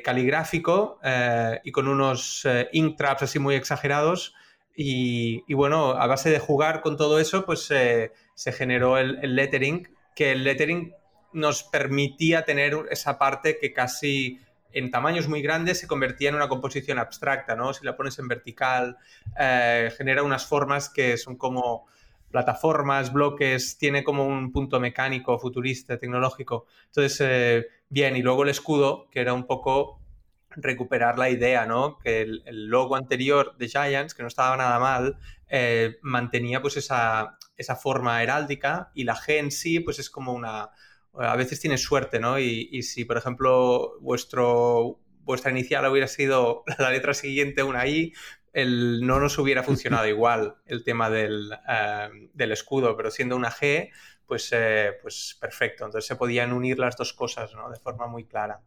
caligráfico eh, y con unos eh, ink traps así muy exagerados y, bueno, a base de jugar con todo eso pues se generó el lettering que el lettering nos permitía tener esa parte que casi en tamaños muy grandes se convertía en una composición abstracta, ¿no? Si la pones en vertical, eh, genera unas formas que son como plataformas, bloques, tiene como un punto mecánico, futurista, tecnológico. Entonces, eh, bien, y luego el escudo, que era un poco recuperar la idea, ¿no? Que el, logo anterior de Giants, que no estaba nada mal, eh, mantenía pues esa, esa forma heráldica y la G en sí, pues es como una, a veces tienes suerte, ¿no? Y, si, por ejemplo, vuestro, vuestra inicial hubiera sido la letra siguiente, una I, el, no nos hubiera funcionado igual el tema del, eh, del escudo, pero siendo una G, pues, eh, pues perfecto. Entonces se podían unir las dos cosas, ¿no? De forma muy clara,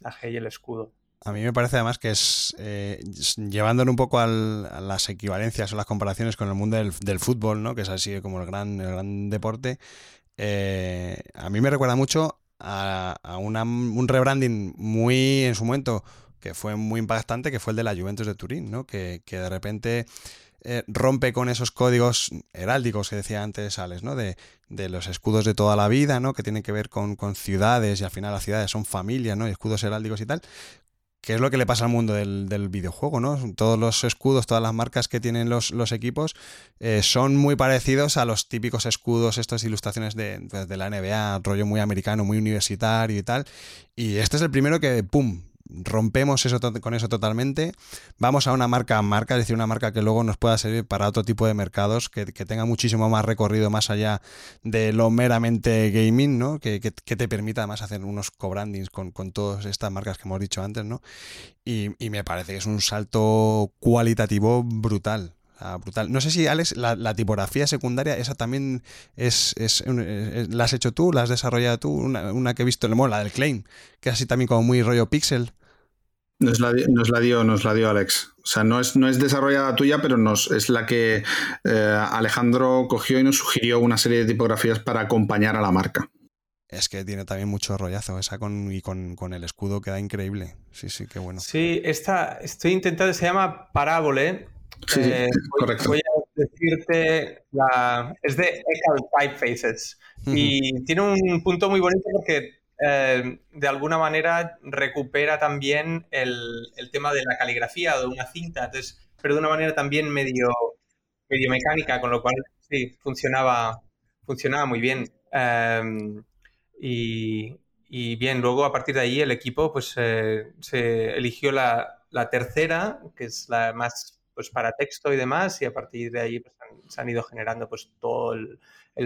la G y el escudo. A mí me parece además que es, eh, llevándolo un poco a las equivalencias o las comparaciones con el mundo del, del, fútbol, ¿no? que es así como el gran, el gran deporte, eh, a mí me recuerda mucho a, un rebranding muy en su momento que fue muy impactante, que fue el de la Juventus de Turín, ¿no? que, de repente eh, rompe con esos códigos heráldicos que decía antes Alex, ¿no? de, los escudos de toda la vida, ¿no? que tienen que ver con, con, ciudades y al final las ciudades son familias, ¿no? y escudos heráldicos y tal, que es lo que le pasa al mundo del, videojuego, ¿no? Todos los escudos, todas las marcas que tienen los, equipos eh, son muy parecidos a los típicos escudos, estas ilustraciones de, de, la NBA, rollo muy americano, muy universitario y tal. Y este es el primero que, ¡pum!, rompemos eso con eso totalmente, vamos a una marca a marca, es decir, una marca que luego nos pueda servir para otro tipo de mercados, que, tenga muchísimo más recorrido más allá de lo meramente gaming, ¿no? Que, te permita además hacer unos co-brandings con, todas estas marcas que hemos dicho antes, ¿no? Y, me parece que es un salto cualitativo brutal. brutal. No sé si, Alex, la, tipografía secundaria, esa también es, ¿La has hecho tú? ¿La has desarrollado tú? Una, que he visto, bueno, la del Claim, que es así también como muy rollo pixel. Nos la, nos la, dio, nos la dio Alex. O sea, no es, no es desarrollada tuya, pero nos, es la que eh, Alejandro cogió y nos sugirió una serie de tipografías para acompañar a la marca. Es que tiene también mucho rollazo esa con, y con, el escudo queda increíble. Sí, sí, qué bueno. Sí, esta estoy intentando, se llama Parábole. Sí, eh, correcto. Voy a decirte, la, es de Ecal Typefaces. Y tiene un punto muy bonito porque eh, de alguna manera recupera también el, tema de la caligrafía o de una cinta, entonces, pero de una manera también medio, medio mecánica, con lo cual sí, funcionaba, funcionaba muy bien. Em, y, bien, luego a partir de ahí el equipo pues eh, se eligió la, tercera, que es la más pues para texto y demás, y a partir de ahí pues, se han ido generando pues todo el,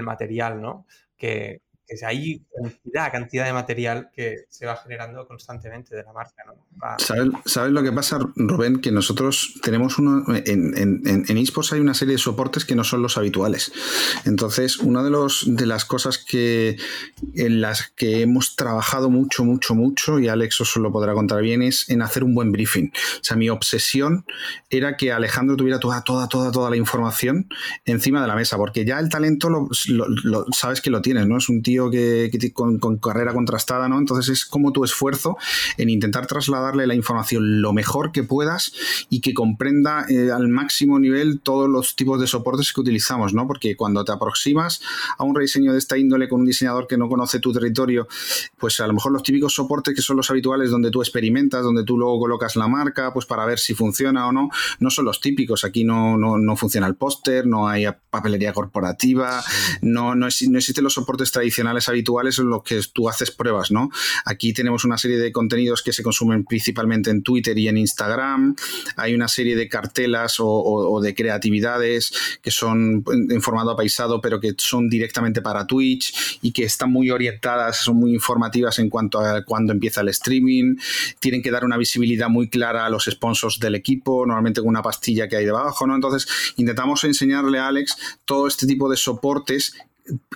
material, ¿no? Que, que hay cantidad, cantidad de material que se va generando constantemente de la marca. ¿no? ¿Sabes, lo que pasa, Rubén? Que nosotros tenemos uno, en, en, en, hay una serie de soportes que no son los habituales. Entonces, una de, los, de las cosas que en las que hemos trabajado mucho, mucho, mucho, y Alex os lo podrá contar bien, es en hacer un buen briefing. O sea, mi obsesión era que Alejandro tuviera toda, toda, toda, toda la información encima de la mesa, porque ya el talento lo sabes que lo tienes, ¿no? Es un tío que, con, carrera contrastada, ¿no? Entonces es como tu esfuerzo en intentar trasladarle la información lo mejor que puedas y que comprenda eh, al máximo nivel todos los tipos de soportes que utilizamos, ¿no? Porque cuando te aproximas a un rediseño de esta índole con un diseñador que no conoce tu territorio, pues a lo mejor los típicos soportes que son los habituales donde tú experimentas, donde tú luego colocas la marca, pues para ver si funciona o no, no son los típicos. Aquí no, no, funciona el póster, no hay papelería corporativa, no, no, no existen los soportes tradicionales habituales en los que tú haces pruebas, ¿no? Aquí tenemos una serie de contenidos que se consumen principalmente en Twitter y en Instagram. Hay una serie de cartelas o, de creatividades que son en formato apaisado, pero que son directamente para Twitch y que están muy orientadas, son muy informativas en cuanto a cuándo empieza el streaming. Tienen que dar una visibilidad muy clara a los sponsors del equipo, normalmente con una pastilla que hay debajo, ¿no? Entonces, intentamos enseñarle a Alex todo este tipo de soportes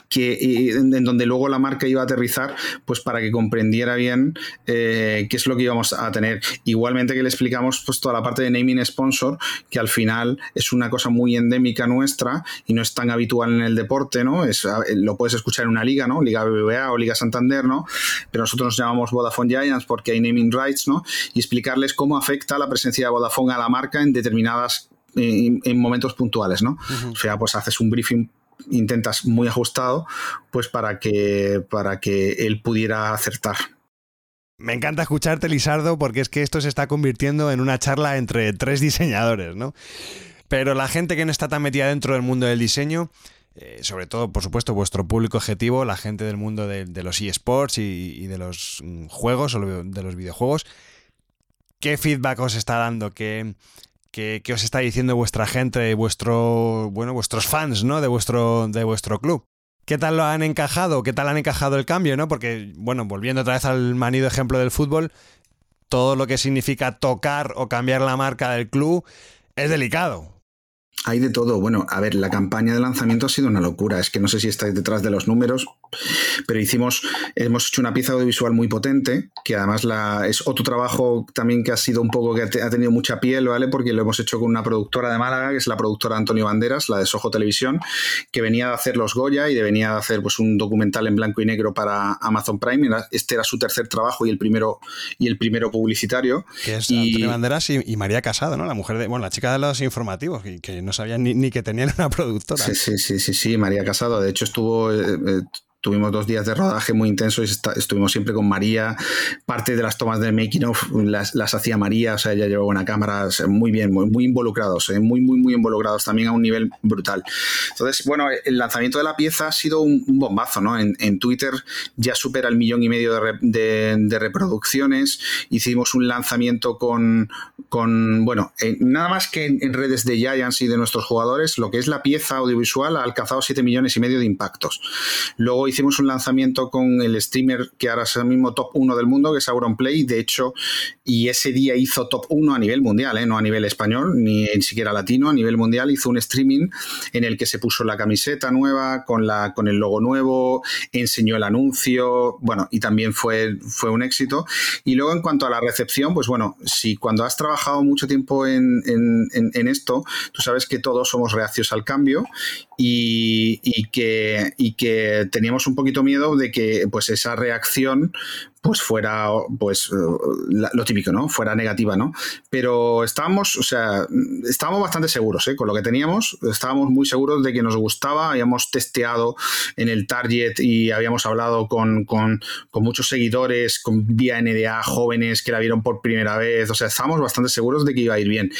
que en, donde luego la marca iba a aterrizar, pues para que comprendiera bien eh, qué es lo que íbamos a tener. Igualmente que le explicamos pues toda la parte de naming sponsor, que al final es una cosa muy endémica nuestra y no es tan habitual en el deporte, ¿no? Es, lo puedes escuchar en una liga, ¿no? Liga BBVA o Liga Santander, ¿no? Pero nosotros nos llamamos Vodafone Giants porque hay naming rights, ¿no? Y explicarles cómo afecta la presencia de Vodafone a la marca en determinadas en, momentos puntuales, ¿no? O sea, pues haces un briefing intentas muy ajustado, pues para que, para que él pudiera acertar. Me encanta escucharte, Lisardo, porque es que esto se está convirtiendo en una charla entre tres diseñadores, ¿no? Pero la gente que no está tan metida dentro del mundo del diseño, eh, sobre todo, por supuesto, vuestro público objetivo, la gente del mundo de, los eSports y, y, de los mm, juegos o de los videojuegos, ¿qué feedback os está dando? ¿Qué, ¿Qué, os está diciendo vuestra gente, vuestro, bueno, vuestros fans, ¿no? De vuestro, de vuestro club. ¿Qué tal lo han encajado? ¿Qué tal han encajado el cambio, no? Porque, bueno, volviendo otra vez al manido ejemplo del fútbol, todo lo que significa tocar o cambiar la marca del club es delicado. Hay de todo. Bueno, a ver, la campaña de lanzamiento ha sido una locura. Es que no sé si estáis detrás de los números, pero hicimos, hemos hecho una pieza audiovisual muy potente, que además la, es otro trabajo también que ha sido un poco que ha tenido mucha piel, ¿vale? Porque lo hemos hecho con una productora de Málaga, que es la productora Antonio Banderas, la de Sojo Televisión, que venía de hacer los Goya y de venía de hacer pues un documental en blanco y negro para Amazon Prime. Este era su tercer trabajo y el primero, y el primero publicitario. Que es Antonio Banderas y, María Casado, ¿no? La mujer de, bueno, la chica de los informativos, que, que no sabían ni, ni, que tenían una productora. Sí, sí, sí, sí, sí, María Casado. De hecho, estuvo, eh, eh, Tuvimos dos días de rodaje muy intensos y estuvimos siempre con María. Parte de las tomas de making of las, las hacía María, o sea, ella llevaba una cámara muy bien, muy, muy involucrados, eh, muy, muy, muy involucrados también a un nivel brutal. Entonces, bueno, el lanzamiento de la pieza ha sido un, bombazo, ¿no? En, Twitter ya supera el millón y medio de, reproducciones. Hicimos un lanzamiento con, con bueno, nada más que en, redes de Giants y de nuestros jugadores, lo que es la pieza audiovisual ha alcanzado 7 millones y medio de impactos. Luego hicimos un lanzamiento con el streamer que ahora es el mismo top 1 del mundo, que es Auronplay, de hecho, y ese día hizo top 1 a nivel mundial, ¿eh? no a nivel español, ni, siquiera latino, a nivel mundial, hizo un streaming en el que se puso la camiseta nueva, con, la, con el logo nuevo, enseñó el anuncio, bueno, y también fue, fue un éxito. Y luego en cuanto a la recepción, pues bueno, si cuando has trabajado mucho tiempo en, en, esto, tú sabes que todos somos reacios al cambio y, y, que, y que teníamos un poquito miedo de que pues esa reacción pues fuera pues eh, lo típico, ¿no? Fuera negativa, ¿no? Pero estábamos, o sea, estábamos bastante seguros, ¿eh? Con lo que teníamos, estábamos muy seguros de que nos gustaba, habíamos testeado en el target y habíamos hablado con, con, con muchos seguidores, con vía NDA, jóvenes que la vieron por primera vez, o sea, estábamos bastante seguros de que iba a ir bien.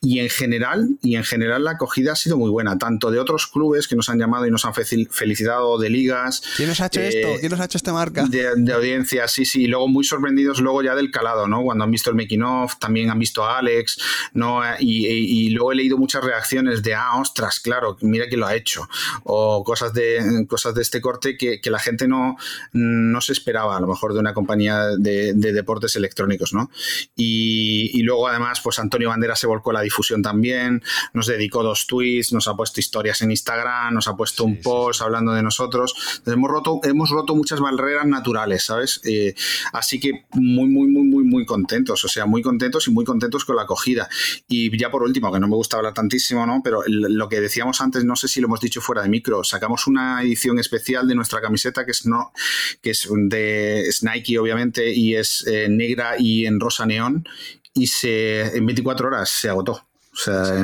Y en general, y en general la acogida ha sido muy buena, tanto de otros clubes que nos han llamado y nos han felicitado, de ligas. ¿Quién nos ha hecho esto? Eh, ¿Quién nos ha hecho esta marca? De, de audiencia, sí sí, y luego muy sorprendidos luego ya del calado, ¿no? Cuando han visto el making of, también han visto a Alex, ¿no? Y, luego he leído muchas reacciones de, ah, ostras, claro, mira que lo ha hecho, o cosas de, cosas de este corte que, la gente no, no se esperaba, a lo mejor, de una compañía de, deportes electrónicos, ¿no? Y, luego además, pues Antonio Bandera se volcó a la difusión también, nos dedicó dos tweets, nos ha puesto historias en Instagram, nos ha puesto un post hablando de nosotros. hemos roto, hemos roto muchas barreras naturales, ¿sabes? Eh, así que muy, muy, muy, muy, muy contentos, o sea, muy contentos y muy contentos con la acogida. Y ya por último, que no me gusta hablar tantísimo, ¿no? Pero lo que decíamos antes, no sé si lo hemos dicho fuera de micro, sacamos una edición especial de nuestra camiseta que es, no, que es de Nike, obviamente, y es eh, negra y en rosa neón, y se, en 24 horas se agotó. O sea,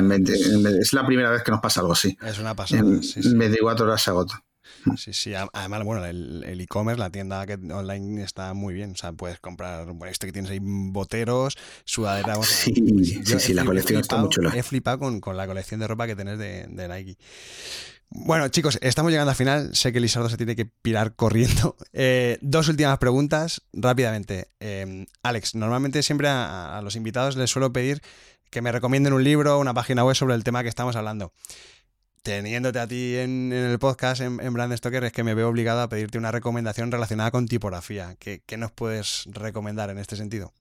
es la primera vez que nos pasa algo así. Es una pasada. En, sí, 24 horas se agotó. Sí, sí. Además, bueno, el e-commerce, la tienda que online está muy bien. O sea, puedes comprar, bueno, esto que tienes ahí, boteros, sudaderas. Sí, sí, sí, la colección está muy chula. He flipado con, con, la colección de ropa que tenés de, de Nike. Bueno, chicos, estamos llegando al final. Sé que Lizardo se tiene que pirar corriendo. Eh, dos últimas preguntas, rápidamente. Eh, Alex, normalmente siempre a, a, los invitados les suelo pedir que me recomienden un libro, una página web sobre el tema que estamos hablando teniéndote a ti en, el podcast en, en Brand Stoker, es que me veo obligado a pedirte una recomendación relacionada con tipografía. ¿Qué, nos puedes recomendar en este sentido?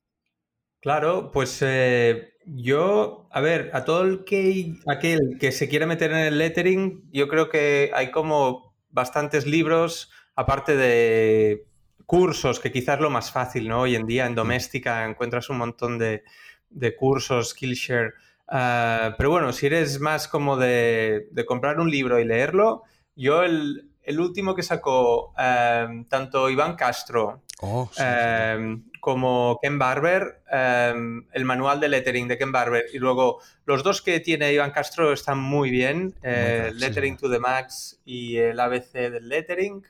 Claro, pues eh, yo, a ver, a todo el que, aquel que se quiere meter en el lettering, yo creo que hay como bastantes libros, aparte de cursos, que quizás lo más fácil, ¿no? Hoy en día en mm. doméstica encuentras un montón de, de cursos, Skillshare Ah, pero bueno, si eres más como de, comprar un libro y leerlo, yo el, último que sacó em, tanto Iván Castro oh, em, como Ken Barber, em, el manual de lettering de Ken Barber, y luego los dos que tiene Iván Castro están muy bien, eh, Lettering to the Max y el ABC del lettering.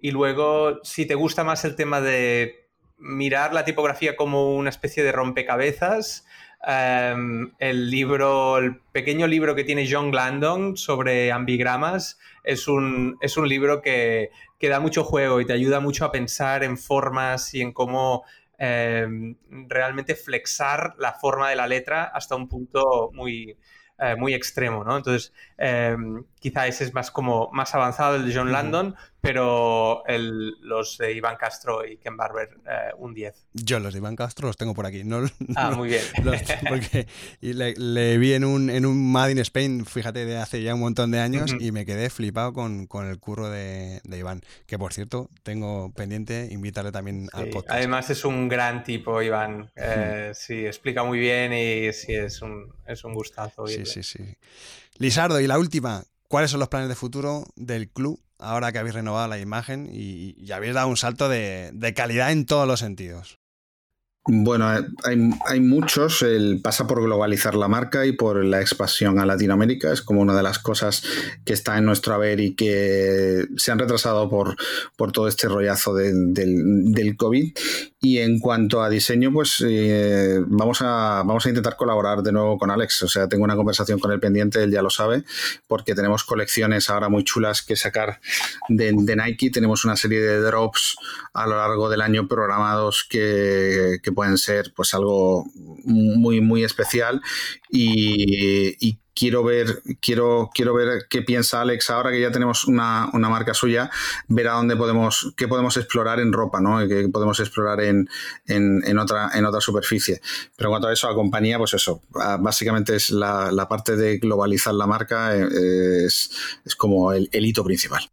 y luego, si te gusta más el tema de mirar la tipografía como una especie de rompecabezas, Em, el libro, el pequeño libro que tiene John Glandon sobre ambigramas es un, es un libro que, que, da mucho juego y te ayuda mucho a pensar en formas y en cómo em, realmente flexar la forma de la letra hasta un punto muy, eh, muy extremo, ¿no? Entonces, em, quizá ese es más como más avanzado el de John Landon, pero los de Iván Castro y Ken Barber eh, un 10. Yo los de Iván Castro los tengo por aquí. No, ah, muy bien. porque le, vi en un, en un Mad in Spain, fíjate, de hace ya un montón de años y me quedé flipado con, el curro de, Iván. Que por cierto, tengo pendiente invitarle también al podcast. Además es un gran tipo, Iván. Eh, sí, explica muy bien y sí, es un, es un gustazo. Sí, sí, sí. Lisardo, y la última, ¿cuáles son los planes de futuro del club ahora que habéis renovado la imagen y, habéis dado un salto de, calidad en todos los sentidos? Bueno, eh, hay, muchos. El pasa por globalizar la marca y por la expansión a Latinoamérica. Es como una de las cosas que está en nuestro haber y que se han retrasado por, por todo este rollazo del, del COVID. Y en cuanto a diseño, pues eh, vamos, a, vamos a intentar colaborar de nuevo con Alex. O sea, tengo una conversación con el pendiente, él ya lo sabe, porque tenemos colecciones ahora muy chulas que sacar de, Nike. Tenemos una serie de drops a lo largo del año programados que, pueden ser pues algo muy, muy especial y, y quiero ver, quiero, quiero ver qué piensa Alex ahora que ya tenemos una, marca suya, ver a dónde podemos, qué podemos explorar en ropa, ¿no? Y qué podemos explorar en, otra, en otra superficie. Pero en cuanto a eso, a compañía, pues eso, básicamente es la, parte de globalizar la marca, eh, es, como el, hito principal.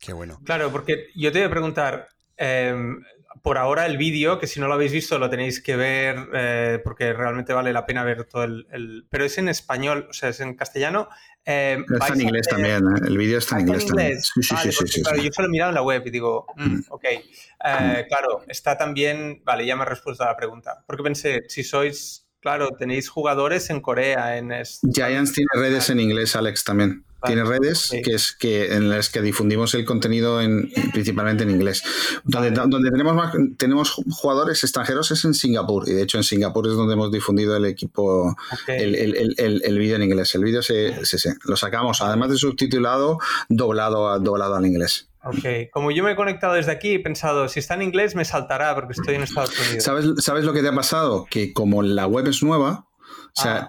Qué bueno. Claro, porque yo te voy a preguntar, em, por ahora el vídeo, que si no lo habéis visto lo tenéis que ver eh, porque realmente vale la pena ver todo el, Pero es en español, o sea, es en castellano. Eh, está en inglés también, ¿eh? el vídeo está en inglés, también. Sí, sí, sí, sí, Yo solo he mirado en la web y digo, mm, mm. ok, mm. claro, está también... Vale, ya me has respuesto a la pregunta. Porque pensé, si sois, claro, tenéis jugadores en Corea, en... Giants tiene redes en inglés, Alex, también. Tiene redes que es que en las que difundimos el contenido en, principalmente en inglés. Donde, donde tenemos más, tenemos jugadores extranjeros es en Singapur y de hecho en Singapur es donde hemos difundido el equipo el, el, el, vídeo en inglés. El vídeo se, se, lo sacamos además de subtitulado doblado doblado al inglés. Ok, como yo me he conectado desde aquí, he pensado, si está en inglés me saltará porque estoy en Estados Unidos. ¿Sabes, ¿Sabes lo que te ha pasado? Que como la web es nueva, o sea, ah.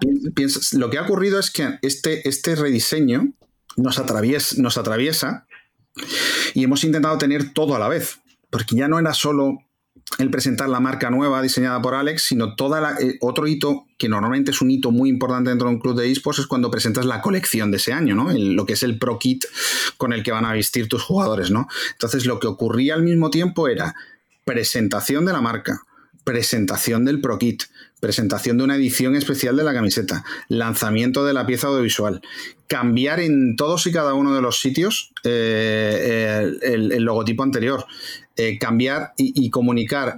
lo que ha ocurrido es que este, este rediseño nos atraviesa, y hemos intentado tener todo a la vez, porque ya no era solo el presentar la marca nueva diseñada por Alex, sino toda eh, otro hito que normalmente es un hito muy importante dentro de un club de esports es cuando presentas la colección de ese año, ¿no? lo que es el Pro Kit con el que van a vestir tus jugadores, ¿no? Entonces lo que ocurría al mismo tiempo era presentación de la marca, presentación del Pro Kit, presentación de una edición especial de la camiseta, lanzamiento de la pieza audiovisual, cambiar en todos y cada uno de los sitios eh, el, logotipo anterior, eh, cambiar y, comunicar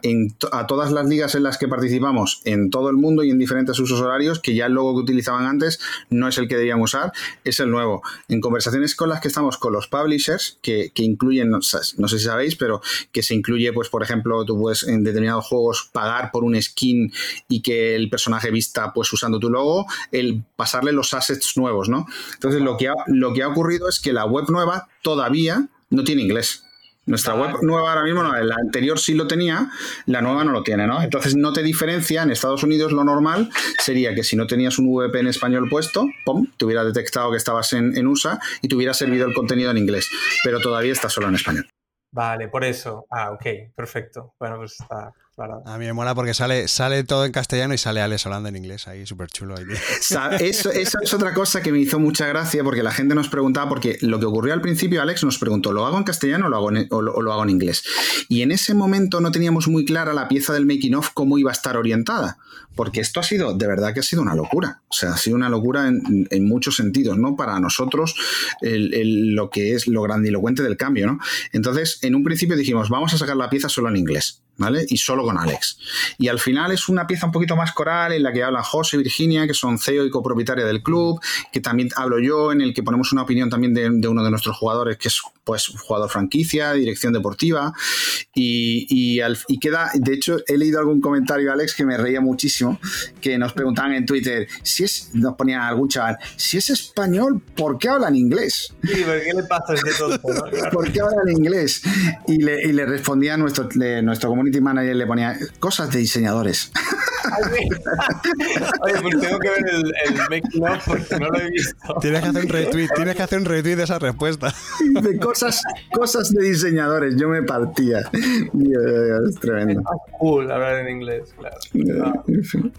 a todas las ligas en las que participamos en todo el mundo y en diferentes usos horarios que ya el logo que utilizaban antes no es el que debían usar, es el nuevo. En conversaciones con las que estamos con los publishers, que, incluyen, no, sé si sabéis, pero que se incluye, pues, por ejemplo, tú puedes en determinados juegos pagar por un skin y que el personaje vista pues usando tu logo, el pasarle los assets nuevos, ¿no? Entonces lo que lo que ha ocurrido es que la web nueva todavía no tiene inglés. Nuestra web nueva ahora mismo no, la anterior sí lo tenía, la nueva no lo tiene, ¿no? Entonces no te diferencia, en Estados Unidos lo normal sería que si no tenías un VPN español puesto, ¡pum!, te hubiera detectado que estabas en, en USA y te hubiera servido el contenido en inglés, pero todavía está solo en español. Vale, por eso. Ah, ok, perfecto. Bueno, pues está, a mí me mola porque sale, sale todo en castellano y sale Alex hablando en inglés ahí, súper chulo. Eso, es otra cosa que me hizo mucha gracia porque la gente nos preguntaba, porque lo que ocurrió al principio, Alex nos preguntó, ¿lo hago en castellano o lo hago en, o lo, hago en inglés? Y en ese momento no teníamos muy clara la pieza del making of cómo iba a estar orientada, porque esto ha sido, de verdad que ha sido una locura. O sea, ha sido una locura en, muchos sentidos, ¿no? Para nosotros, lo que es lo grandilocuente del cambio, ¿no? Entonces, en un principio dijimos, vamos a sacar la pieza solo en inglés. ¿Vale? Y solo con Alex. Y al final es una pieza un poquito más coral en la que hablan José y Virginia, que son CEO y copropietaria del club, que también hablo yo, en el que ponemos una opinión también de, de uno de nuestros jugadores, que es pues jugador franquicia, dirección deportiva, y, y, queda, de hecho, he leído algún comentario, Alex, que me reía muchísimo, que nos preguntaban en Twitter, si es, nos ponía algún chaval, si es español, ¿por qué hablan inglés? Sí, ¿por qué le pasa tonto? ¿Por qué hablan inglés? Y le, y le respondía nuestro, nuestro community manager, le ponía, cosas de diseñadores. Oye, pues tengo que ver el, el making of porque no lo he visto. Tienes que hacer un retweet, tienes que hacer un retweet de esa respuesta. De cosas, cosas de diseñadores, yo me partía. Es tremendo. Es cool hablar en inglés, claro.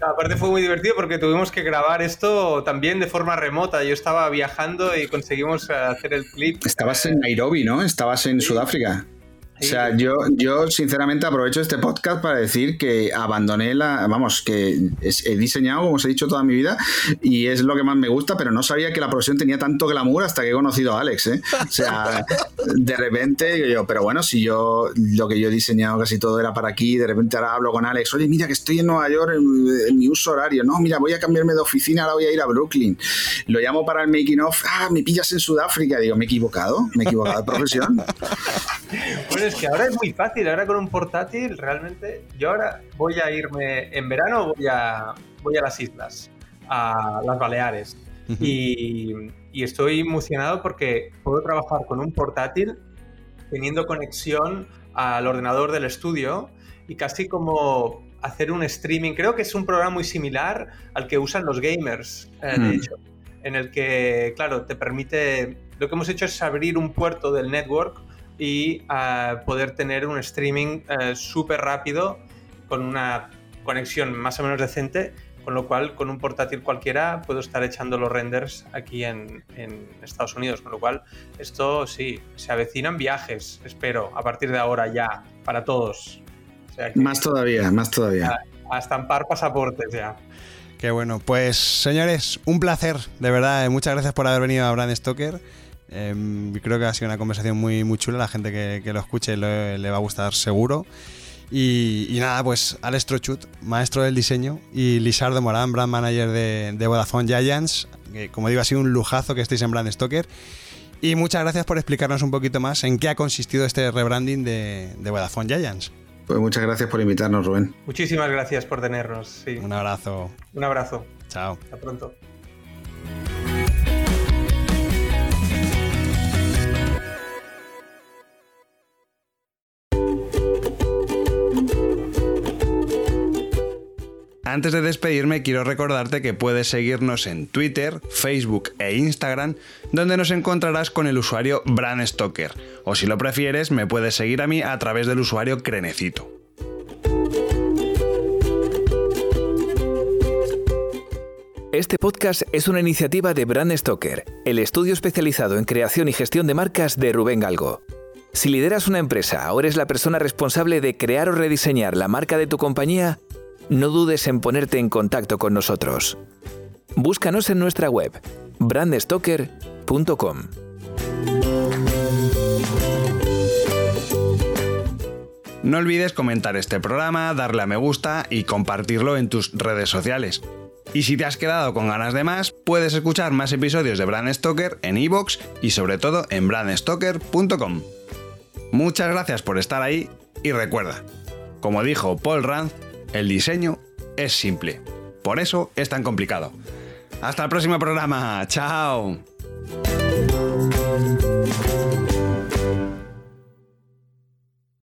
aparte fue muy divertido porque tuvimos que grabar esto también de forma remota. Yo estaba viajando y conseguimos hacer el clip. Estabas en Nairobi, ¿no? Estabas en Sudáfrica. O sea, yo, yo sinceramente aprovecho este podcast para decir que abandoné la, vamos, que he diseñado, como os he dicho, toda mi vida y es lo que más me gusta, pero no sabía que la profesión tenía tanto glamour hasta que he conocido a Alex, ¿eh? O sea, de repente yo, pero bueno, si yo, lo que yo he diseñado casi todo era para aquí, de repente ahora hablo con Alex, oye, mira que estoy en Nueva York en, mi uso horario, no, mira, voy a cambiarme de oficina, ahora voy a ir a Brooklyn. Lo llamo para el making of, ah, me pillas en Sudáfrica, digo, me he equivocado, me he equivocado de profesión. Bueno, es que ahora es muy fácil, ahora con un portátil realmente. Yo ahora voy a irme en verano, voy a, voy a las islas, a las Baleares. y, y, estoy emocionado porque puedo trabajar con un portátil teniendo conexión al ordenador del estudio y casi como hacer un streaming. Creo que es un programa muy similar al que usan los gamers, eh, de mm. hecho, en el que, claro, te permite. Lo que hemos hecho es abrir un puerto del network y poder tener un streaming eh, súper rápido con una conexión más o menos decente, con lo cual con un portátil cualquiera puedo estar echando los renders aquí en, Estados Unidos, con lo cual esto sí, se avecinan viajes, espero, a partir de ahora ya, para todos. más todavía, más todavía. A, estampar pasaportes ya. Qué bueno, pues señores, un placer, de verdad, muchas gracias por haber venido a Brand Stoker. Em, creo que ha sido una conversación muy, muy chula. La gente que, lo escuche le, va a gustar seguro. Y, nada, pues Alex Trochut, maestro del diseño, y Lisardo Morán, brand manager de, Vodafone Giants. como digo, ha sido un lujazo que estéis en Brand Stoker. Y muchas gracias por explicarnos un poquito más en qué ha consistido este rebranding de, de Vodafone Giants. Pues muchas gracias por invitarnos, Rubén. Muchísimas gracias por tenernos. Un abrazo. Un abrazo. Chao. Hasta pronto. Antes de despedirme, quiero recordarte que puedes seguirnos en Twitter, Facebook e Instagram, donde nos encontrarás con el usuario Bran Stoker, o si lo prefieres, me puedes seguir a mí a través del usuario Crenecito. Este podcast es una iniciativa de Brand Stoker, el estudio especializado en creación y gestión de marcas de Rubén Galgo. Si lideras una empresa o eres la persona responsable de crear o rediseñar la marca de tu compañía, no dudes en ponerte en contacto con nosotros. Búscanos en nuestra web, brandstoker.com. No olvides comentar este programa, darle a me gusta y compartirlo en tus redes sociales. Y si te has quedado con ganas de más, puedes escuchar más episodios de Brand Stoker en iVoox y sobre todo en brandstoker.com. Muchas gracias por estar ahí y recuerda, como dijo Paul Rand, el diseño es simple. Por eso es tan complicado. Hasta el próximo programa. Chao.